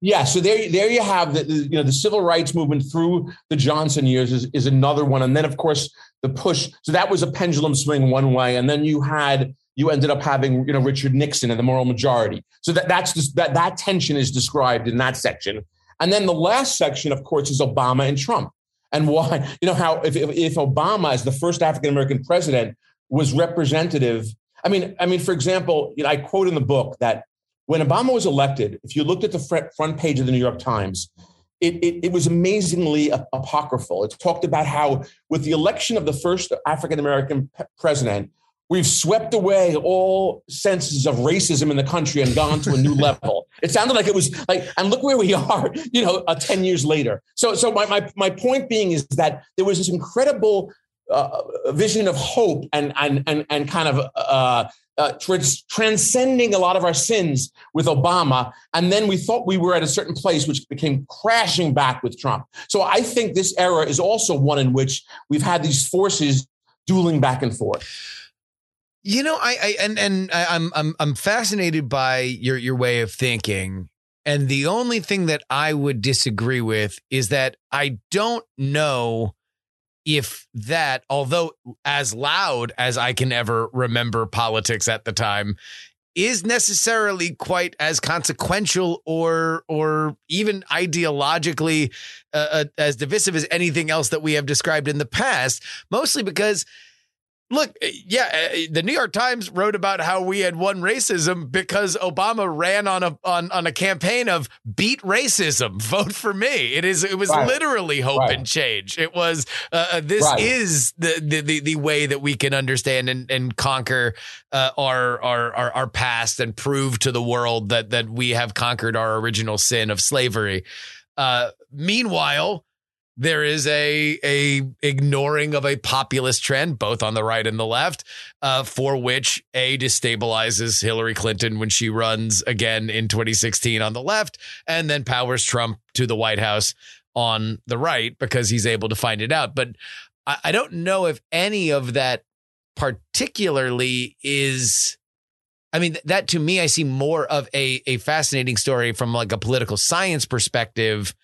I: Yeah, so there, there you have the, you know the civil rights movement through the Johnson years is, is another one, and then of course the push. So that was a pendulum swing one way, and then you had you ended up having you know Richard Nixon and the moral majority. So that that's just, that that tension is described in that section. And then the last section, of course, is Obama and Trump, and why you know how if if, if Obama as the first African American president was representative. I mean, I mean, for example, you know, I quote in the book that when Obama was elected, if you looked at the front page of the New York Times, it, it, it, was amazingly apocryphal. It talked about how, with the election of the first African American president, we've swept away all senses of racism in the country and gone to a new level. It sounded like it was like, and look where we are, you know, uh, 10 years later. So, so my, my, my point being is that there was this incredible uh, vision of hope and, and, and, and kind of uh, uh, trans- transcending a lot of our sins with Obama. And then we thought we were at a certain place, which became crashing back with Trump. So I think this era is also one in which we've had these forces dueling back and forth.
A: You know, I, I and and I, I'm I'm I'm fascinated by your your way of thinking. And the only thing that I would disagree with is that I don't know if that, although as loud as I can ever remember politics at the time, is necessarily quite as consequential or or even ideologically uh, uh, as divisive as anything else that we have described in the past mostly because Look, eh, yeah, eh, the New York Times wrote about how we had won racism because Obama ran on a on, on a campaign of beat racism, vote for me. It is it was right. literally hope right. and change. It was uh, uh this right. is the, the, the the way that we can understand and and conquer uh, our, our our our past and prove to the world that that we have conquered our original sin of slavery. Uh, meanwhile, there is a a ignoring of a populist trend both on the right and the left uh, for which a destabilizes hillary clinton when she runs again in 2016 on the left and then powers trump to the white house on the right because he's able to find it out. But i, I don't know if any of that particularly is I mean, that to me, I see more of a, a fascinating story from like a political science perspective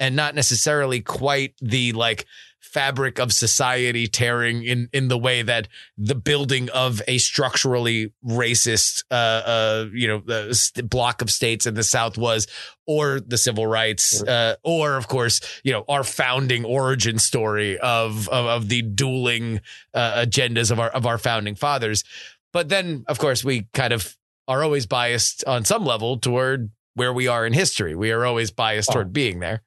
A: and not necessarily quite the like fabric of society tearing in in the way that the building of a structurally racist uh uh you know uh, block of states in the south was or the civil rights uh or of course you know our founding origin story of of, of the dueling uh, agendas of our of our founding fathers. But then of course we kind of are always biased on some level toward where we are in history. We are always biased oh. toward being there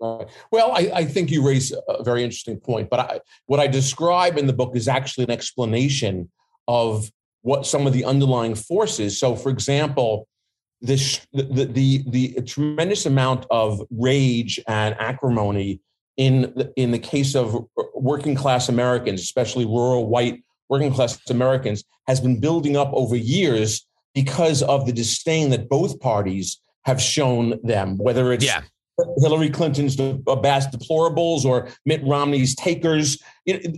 I: Right. Well, I, I, think you raise a very interesting point, but I, what I describe in the book is actually an explanation of what some of the underlying forces. So, for example, this the the, the tremendous amount of rage and acrimony in the, in the case of working class Americans, especially rural white working class Americans, has been building up over years because of the disdain that both parties have shown them, whether it's yeah Hillary Clinton's uh, best deplorables or Mitt Romney's takers.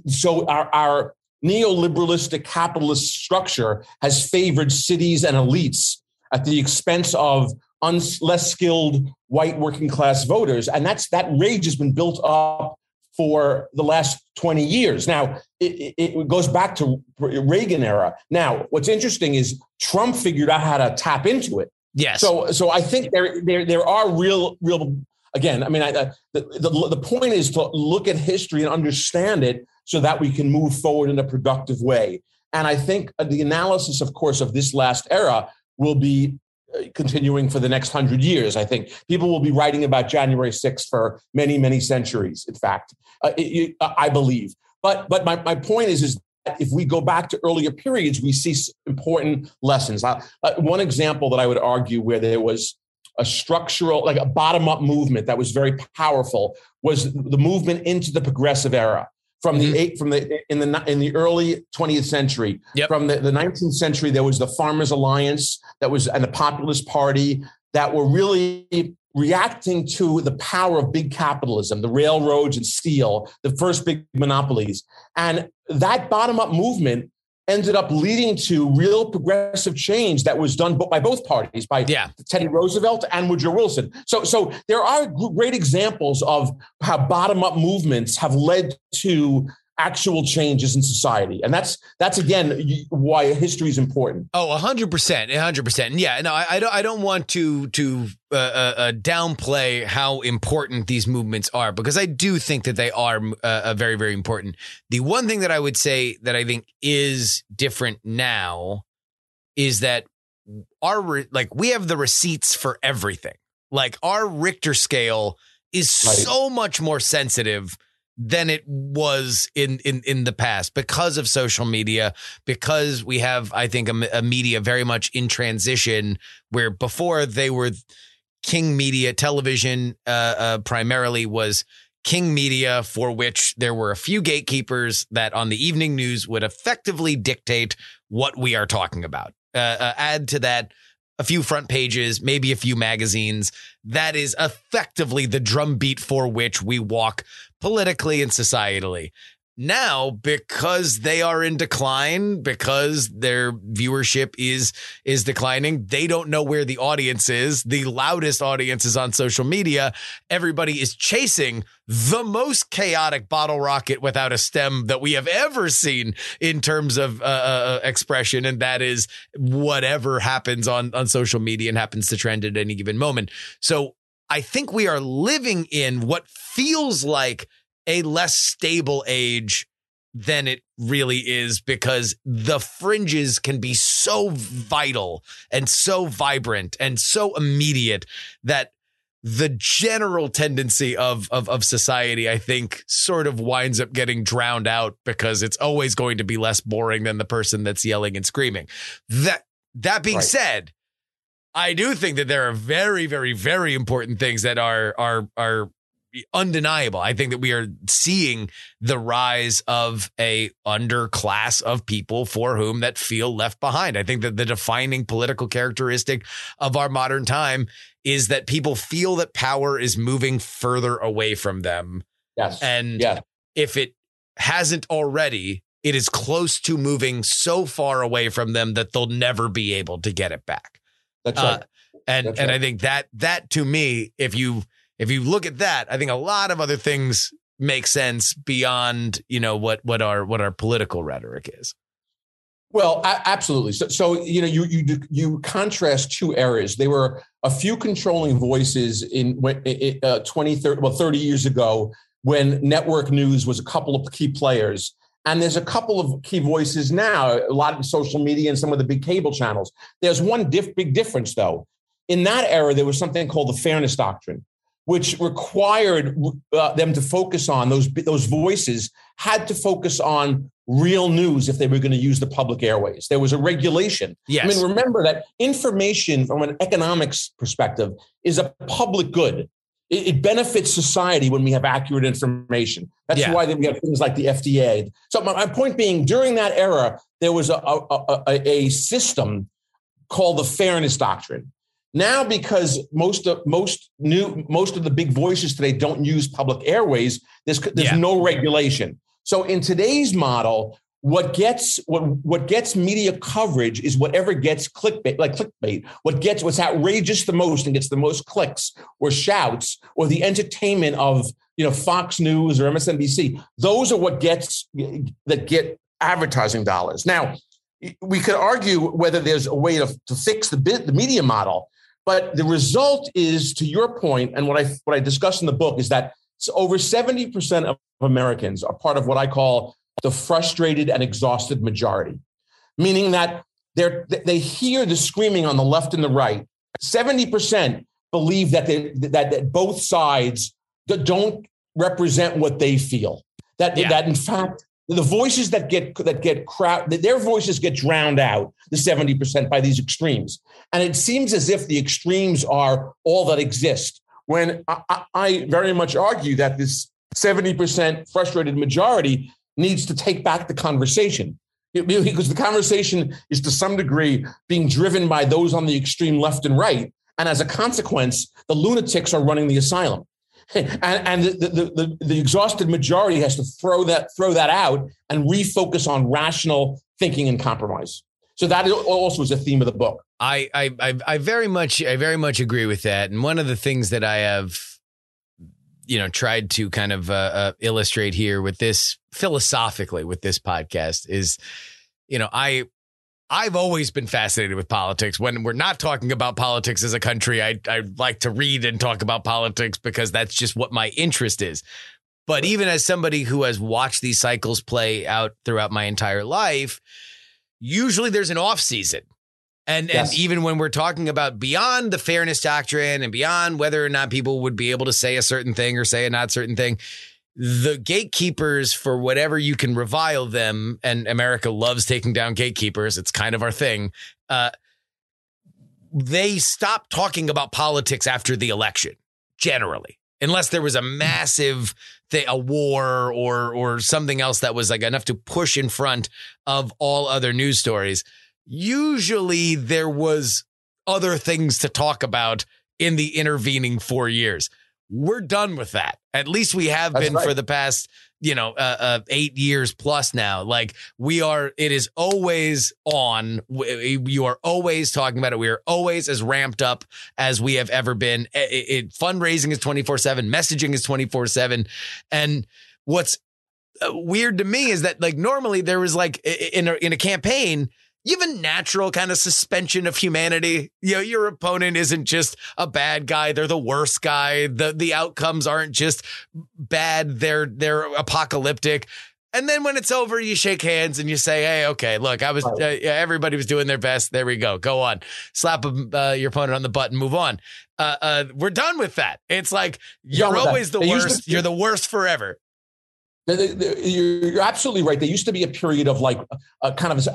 I: So our, our neoliberalistic capitalist structure has favored cities and elites at the expense of un- less skilled white working class voters, and that's that rage has been built up for the last 20 years. Now, it, it, goes back to Reagan era. Now, what's interesting is Trump figured out how to tap into it.
A: Yes.
I: So, so I think there, there, there are real, real. Again, I mean, I, the, the the point is to look at history and understand it so that we can move forward in a productive way. And I think the analysis, of course, of this last era will be uh, continuing for the next hundred years. I think people will be writing about January 6th for many, many centuries. In fact, uh, it, I believe. But but my, my point is is that if we go back to earlier periods, we see important lessons. Uh, one example that I would argue where there was a structural, like a bottom up movement that was very powerful was the movement into the progressive era from the mm-hmm. eight from the in the in the early 20th century yep. from the, the 19th century there was the farmers alliance that was and the populist party that were really reacting to the power of big capitalism, the railroads and steel, the first big monopolies. And that bottom up movement ended up leading to real progressive change that was done by both parties, by yeah. Teddy Roosevelt and Woodrow Wilson. So, so there are great examples of how bottom up movements have led to actual changes in society and that's that's again why history is important
A: oh 100% 100% yeah no I, I, don't i don't want to to uh, uh, uh, downplay how important these movements are because i do think that they are uh, very very important the one thing that i would say that i think is different now is that our re- like we have the receipts for everything. Like our Richter scale is
I: Right.
A: so much more sensitive than it was in in in the past because of social media because we have I think a media very much in transition where before they were king media television uh, uh primarily was king media for which there were a few gatekeepers that on the evening news would effectively dictate what we are talking about. Uh, uh, add to that a few front pages, maybe a few magazines. That is effectively the drumbeat for which we walk politically and societally. Now, because they are in decline, because their viewership is is declining, they don't know where the audience is. The loudest audience is on social media. Everybody is chasing the most chaotic bottle rocket without a stem that we have ever seen in terms of uh, uh, expression, and that is whatever happens on on social media and happens to trend at any given moment. So I think we are living in what feels like a less stable age than it really is because the fringes can be so vital and so vibrant and so immediate that the general tendency of, of of society, I think, sort of winds up getting drowned out because it's always going to be less boring than the person that's yelling and screaming. That that being
I: Right.
A: said, I do think that there are very, very, very important things that are are are undeniable. I think that we are seeing the rise of a underclass of people for whom that feel left behind. I think that the defining political characteristic of our modern time is that people feel that power is moving further away from them.
I: Yes.
A: And
I: Yeah.
A: if it hasn't already, it is close to moving so far away from them that they'll never be able to get it back.
I: That's
A: Uh,
I: right.
A: and
I: That's
A: and I think that that to me, if you if you look at that, I think a lot of other things make sense beyond you know what what our what our political rhetoric is.
I: Well, absolutely. So, so you know, you you you contrast two eras. There were a few controlling voices in uh, 20, 30, well, 30 years ago when network news was a couple of key players. And there's a couple of key voices now, a lot of social media and some of the big cable channels. There's one diff- big difference, though. In that era, there was something called the Fairness Doctrine, which required uh, them to focus on those those voices had to focus on real news if they were going to use the public airways. There was a regulation.
A: Yes.
I: I mean, remember that information from an economics perspective is a public good. It, it benefits society when we have accurate information. That's
A: Yeah.
I: why we have things like the FDA. So my, my point being, during that era, there was a, a, a, a system called the Fairness Doctrine. Now, because most of most new most of the big voices today don't use public airways, there's there's
A: Yeah.
I: no regulation. So in today's model, what gets what what gets media coverage is whatever gets clickbait, like clickbait. What gets what's outrageous the most and gets the most clicks or shouts or the entertainment of you know Fox News or MSNBC. Those are what gets that get advertising dollars. Now, we could argue whether there's a way to, to fix the bit, the media model, but the result is, to your point, and what I what I discussed in the book is that over seventy percent of Americans are part of what I call the frustrated and exhausted majority, meaning that they're they hear the screaming on the left and the right. Seventy percent believe that they that, that both sides don't represent what they feel. That
A: Yeah.
I: that in fact the voices that get that get crowd their voices get drowned out the 70% by these extremes. And it seems as if the extremes are all that exist when i, I- very much argue that this 70% frustrated majority needs to take back the conversation. Because the conversation is to some degree being driven by those on the extreme left and right. And as a consequence the lunatics are running the asylum and, and the, the, the, the exhausted majority has to throw that throw that out and refocus on rational thinking and compromise. So that also is a theme of the book.
A: I, I I very much I very much agree with that. And one of the things that I have, you know, tried to kind of uh, uh, illustrate here with this philosophically with this podcast is, you know, I I've always been fascinated with politics. When we're not talking about politics as a country, I I like to read and talk about politics because that's just what my interest is. But even as somebody who has watched these cycles play out throughout my entire life, usually there's an off season And
I: Yes.
A: and even when we're talking about beyond the fairness doctrine and beyond whether or not people would be able to say a certain thing or say a not certain thing, the gatekeepers for whatever you can revile them, and America loves taking down gatekeepers. It's kind of our thing. Uh, they stop talking about politics after the election, generally, unless there was a massive thing, a war or or something else that was like enough to push in front of all other news stories. Usually, there was other things to talk about in the intervening four years. We're done with that. At least we have
I: That's
A: been
I: right.
A: for the past, you know, uh, uh, eight years plus now. Like we are, it is always on. W- You are always talking about it. We are always as ramped up as we have ever been. It, it- fundraising is 24 7, messaging is 24 7. And what's uh, weird to me is that, like, normally there was like in a, in a campaign, you have a natural kind of suspension of humanity. You know, your opponent isn't just a bad guy; they're the worst guy. the The outcomes aren't just bad; they're they're apocalyptic. And then when it's over, you shake hands and you say, "Hey, okay, look, I was uh, everybody was doing their best. There we go. Go on, slap uh, your opponent on the butt and move on." Uh, uh, we're done with that. It's like you're
I: with that.
A: always the
I: They
A: worst. You're the worst forever.
I: You're absolutely right. There used to be a period of like a kind of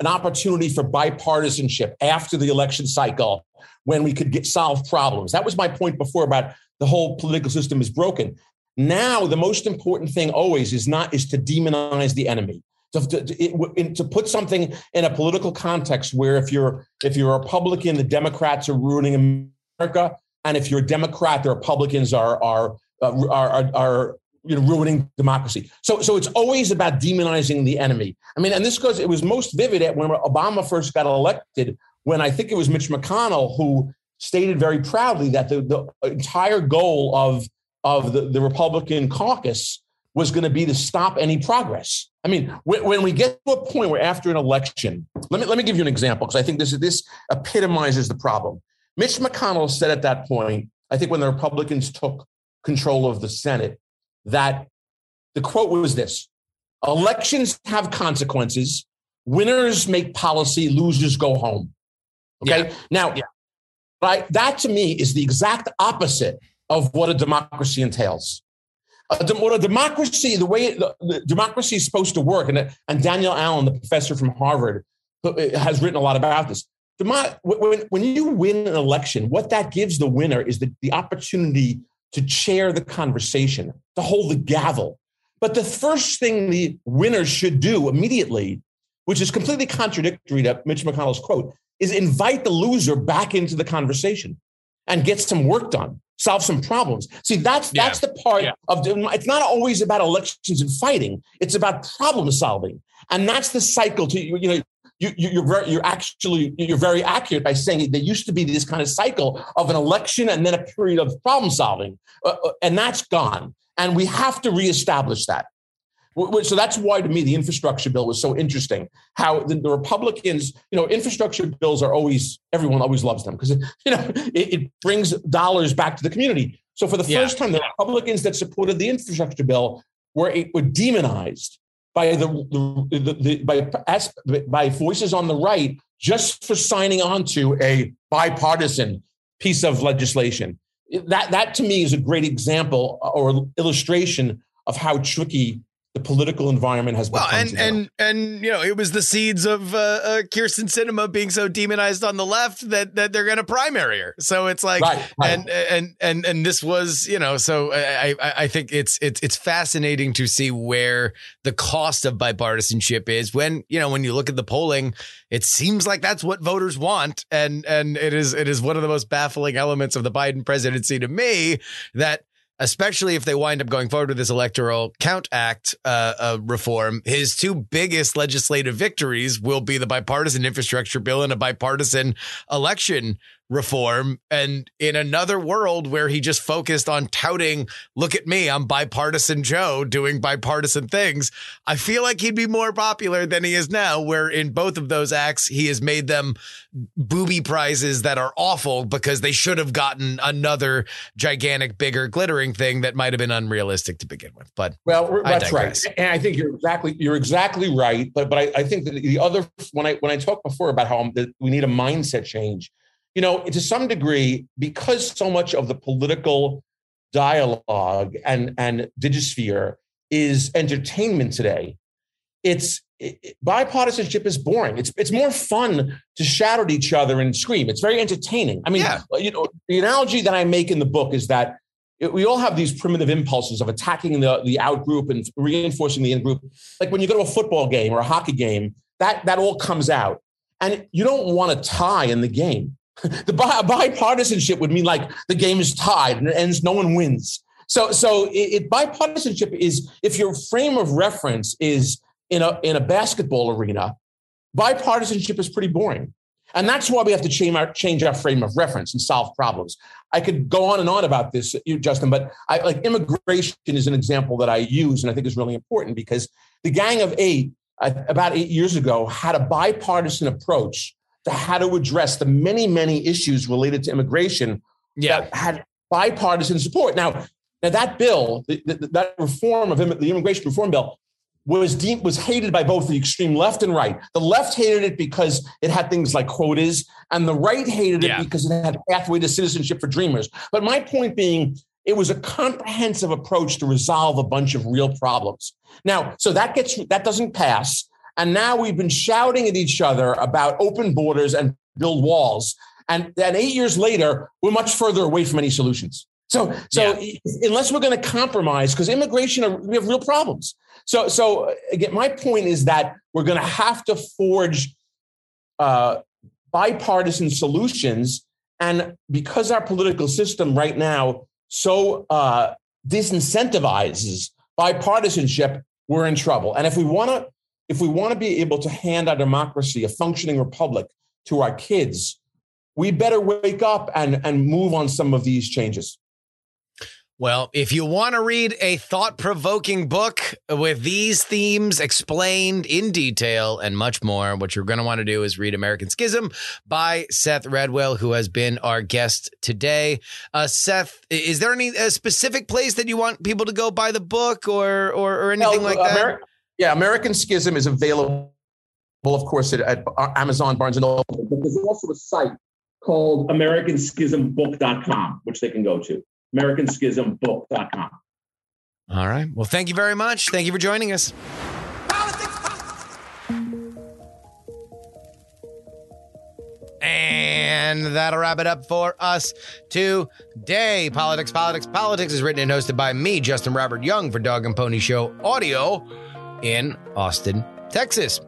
I: an opportunity for bipartisanship after the election cycle when we could get solve problems. That was my point before about the whole political system is broken. Now, the most important thing always is not is to demonize the enemy. To, to, to put something in a political context where if you're if you're a Republican, the Democrats are ruining America, and if you're a Democrat, the Republicans are are uh, are, are, are you know, ruining democracy. So, so it's always about demonizing the enemy. I mean, and this goes. It was most vivid at when Obama first got elected. When I think it was Mitch McConnell who stated very proudly that the, the entire goal of of the, the Republican caucus was going to be to stop any progress. I mean, when, when we get to a point where after an election, let me let me give you an example because I think this this epitomizes the problem. Mitch McConnell said at that point, I think when the Republicans took control of the Senate, that the quote was this elections have consequences. Winners make policy, losers go home. Okay. Now, right, that to me is the exact opposite of what a democracy entails. A dem- what a democracy, the way the, the democracy is supposed to work, and, and Danielle Allen, the professor from Harvard, uh, has written a lot about this. Demo- when, when you win an election, what that gives the winner is the, the opportunity to chair the conversation, to hold the gavel. But the first thing the winner should do immediately, which is completely contradictory to Mitch McConnell's quote, is invite the loser back into the conversation and get some work done, solve some problems. See, that's
A: Yeah.
I: that's the part
A: Yeah.
I: of it's not always about elections and fighting; it's about problem solving, and that's the cycle. To you know, you, you, you're very, you're actually you're very accurate by saying there used to be this kind of cycle of an election and then a period of problem solving, uh, uh, and that's gone, and we have to reestablish that. So that's why, to me, the infrastructure bill was so interesting. How the, the Republicans, you know, infrastructure bills are always everyone always loves them because you know it, it brings dollars back to the community. So for the
A: Yeah.
I: first time, the Republicans that supported the infrastructure bill were were demonized by the, the, the, the by by voices on the right just for signing on to a bipartisan piece of legislation. That that to me is a great example or illustration of how tricky the political environment has
A: Well,
I: become.
A: and
I: today.
A: and and you know, it was the seeds of uh, uh, Kyrsten Sinema being so demonized on the left that that they're going to primary her. So it's like,
I: Right, right.
A: and and and and this was, you know, so I I, I think it's it's it's fascinating to see where the cost of bipartisanship is when you know when you look at the polling, it seems like that's what voters want, and and it is it is one of the most baffling elements of the Biden presidency to me that especially if they wind up going forward with this electoral count act uh, uh, reform, his two biggest legislative victories will be the bipartisan infrastructure bill and a bipartisan election reform and in another world where he just focused on touting look at me i'm bipartisan joe doing bipartisan things i feel like he'd be more popular than he is now where in both of those acts he has made them booby prizes that are awful because they should have gotten another gigantic bigger glittering thing that might have been unrealistic to begin with but
I: well that's right. and i think you're exactly you're exactly right but but i, I think that the other when i when i talked before about how that we need a mindset change you know to some degree because so much of the political dialogue and and digisphere is entertainment today it's it, bipartisanship is boring. It's it's more fun to shout at each other and scream. It's very entertaining. I mean
A: Yeah.
I: Uh, you know the analogy that i make in the book is that it- we all have these primitive impulses of attacking the the out group and reinforcing the in group. Like when you go to a football game or a hockey game that that all comes out. And you don't want a tie in the game the bi- bipartisanship would mean like the game is tied and it ends no one wins. So so it, it bipartisanship is if your frame of reference is in a in a basketball arena bipartisanship is pretty boring. And that's why we have to change our change our frame of reference and solve problems. I could go on and on about this justin but i like immigration is an example that i use and i think is really important because the gang of eight uh, about eight years ago had a bipartisan approach to how to address the many many issues related to immigration
A: yeah
I: that had bipartisan support. Now, now that bill, the, the, that reform of the immigration reform bill, was deemed was hated by both the extreme left and right. The left hated it because it had things like quotas, and the right hated
A: Yeah.
I: it because it had pathway to citizenship for dreamers. But my point being, it was a comprehensive approach to resolve a bunch of real problems. Now, so that gets that doesn't pass, and now we've been shouting at each other about open borders and build walls. And then eight years later, we're much further away from any solutions. So, so unless we're going to compromise, because immigration, are, we have real problems. So, so again, my point is that we're going to have to forge uh, bipartisan solutions. And because our political system right now so uh, disincentivizes bipartisanship, we're in trouble. And if we want to, if we want to be able to hand our democracy, a functioning republic, to our kids, we better wake up and and move on some of these changes.
A: Well, if you want to read a thought provoking book with these themes explained in detail and much more, what you're going to want to do is read American Schism by Seth Radwell, who has been our guest today. Uh, Seth, is there any uh, specific place that you want people to go buy the book or or, or anything
I: Well,
A: like that?
I: Ameri- yeah, American Schism is available, of course, at, at Amazon, Barnes and Noble. But there's also a site called AmericanSchismBook.com, which they can go to. AmericanSchismBook.com.
A: All right. Well, thank you very much. Thank you for joining us. And that'll wrap it up for us today. Politics, Politics, Politics is written and hosted by me, Justin Robert Young, for Dog and Pony Show Audio in Austin, Texas.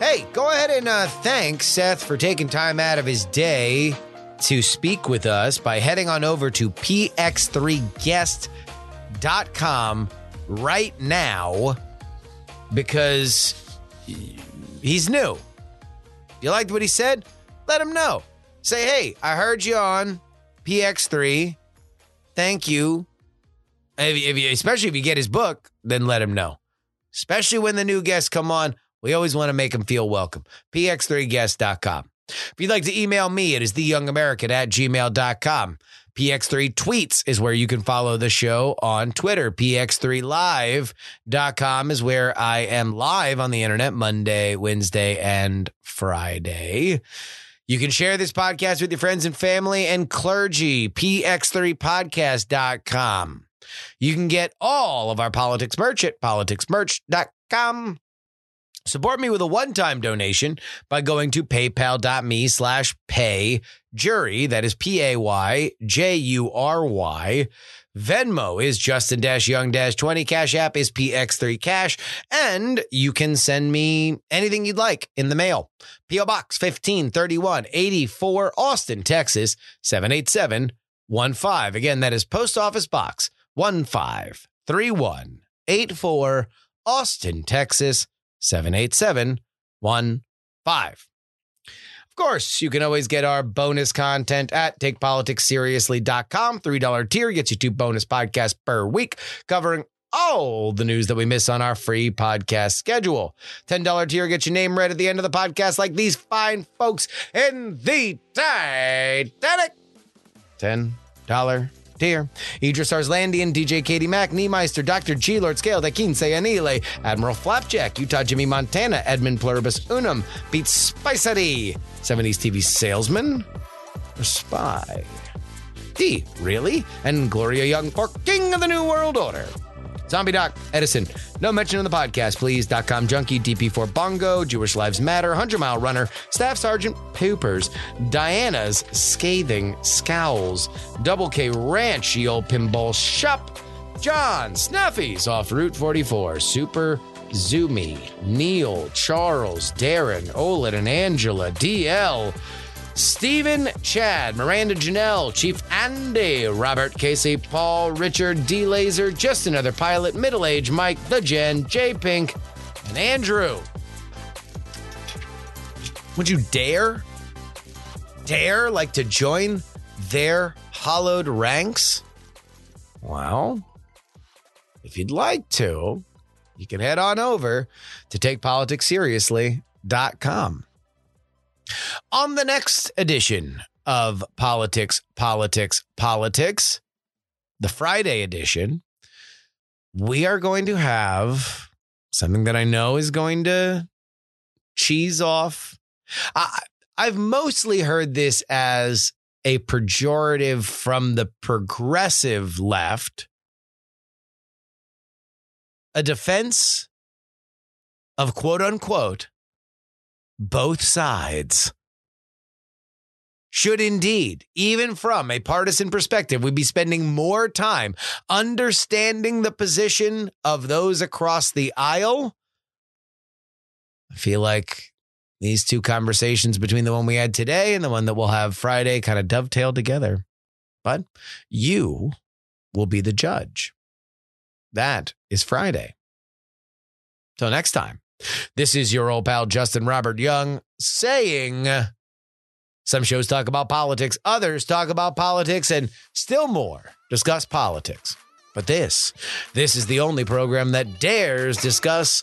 A: Hey, go ahead and uh, thank Seth for taking time out of his day to speak with us by heading on over to px3guest.com right now because he's new. You liked what he said? Let him know. Say, hey, I heard you on PX3. Thank you. If, if you, especially if you get his book, then let him know. Especially when the new guests come on, we always want to make them feel welcome. PX3guest.com. If you'd like to email me, it is theyoungamerican at gmail.com. PX3 tweets is where you can follow the show on Twitter. PX3live.com is where I am live on the internet Monday, Wednesday, and Friday. You can share this podcast with your friends and family and clergy. PX3podcast.com. You can get all of our politics merch at politicsmerch.com. Support me with a one-time donation by going to paypal.me slash pay jury. That is P-A-Y-J-U-R-Y. Venmo is Justin Young 20. Cash App is PX3 Cash. And you can send me anything you'd like in the mail. P.O. Box 1531 84 Austin, Texas 78715. Again, that is Post Office Box 153184 Austin, Texas 78715. Of course, you can always get our bonus content at takepoliticsseriously.com. $3 tier gets you two bonus podcasts per week covering all the news that we miss on our free podcast schedule. $10 tier gets your name read at the end of the podcast like these fine folks in the Titanic. $10 tier. Idris Arslandian, DJ Katie Mack, Niemeister, Dr. G, Lord Scale, Daquince Anile, Admiral Flapjack, Utah Jimmy Montana, Edmund Pluribus Unum, Beat Spicery, 70s TV salesman, or spy. D, really? And Gloria Young for King of the New World Order. Zombie Doc, Edison. No mention in the podcast, please. Dot com Junkie, DP4 Bongo, Jewish Lives Matter, 100 Mile Runner, Staff Sergeant Poopers, Diana's Scathing Scowls, Double K Ranch, Ye Old Pinball Shop, John Snuffy's off Route 44, Super Zoomy, Neil, Charles, Darren, Olin, and Angela, DL. Stephen, Chad, Miranda Janelle, Chief Andy, Robert Casey, Paul, Richard, D Laser, Just Another Pilot, Middle Age Mike, The Jen, J Pink, and Andrew. Would you dare, dare like to join their hollowed ranks? Well, if you'd like to, you can head on over to takepoliticsseriously.com. On the next edition of Politics, Politics, Politics, the Friday edition, we are going to have something that I know is going to cheese off. I, I've mostly heard this as a pejorative from the progressive left, a defense of quote unquote both sides. Should indeed, even from a partisan perspective, we'd be spending more time understanding the position of those across the aisle? I feel like these two conversations between the one we had today and the one that we'll have Friday kind of dovetail together. But you will be the judge. That is Friday. Till next time. This is your old pal Justin Robert Young saying some shows talk about politics, others talk about politics, and still more discuss politics. But this, this is the only program that dares discuss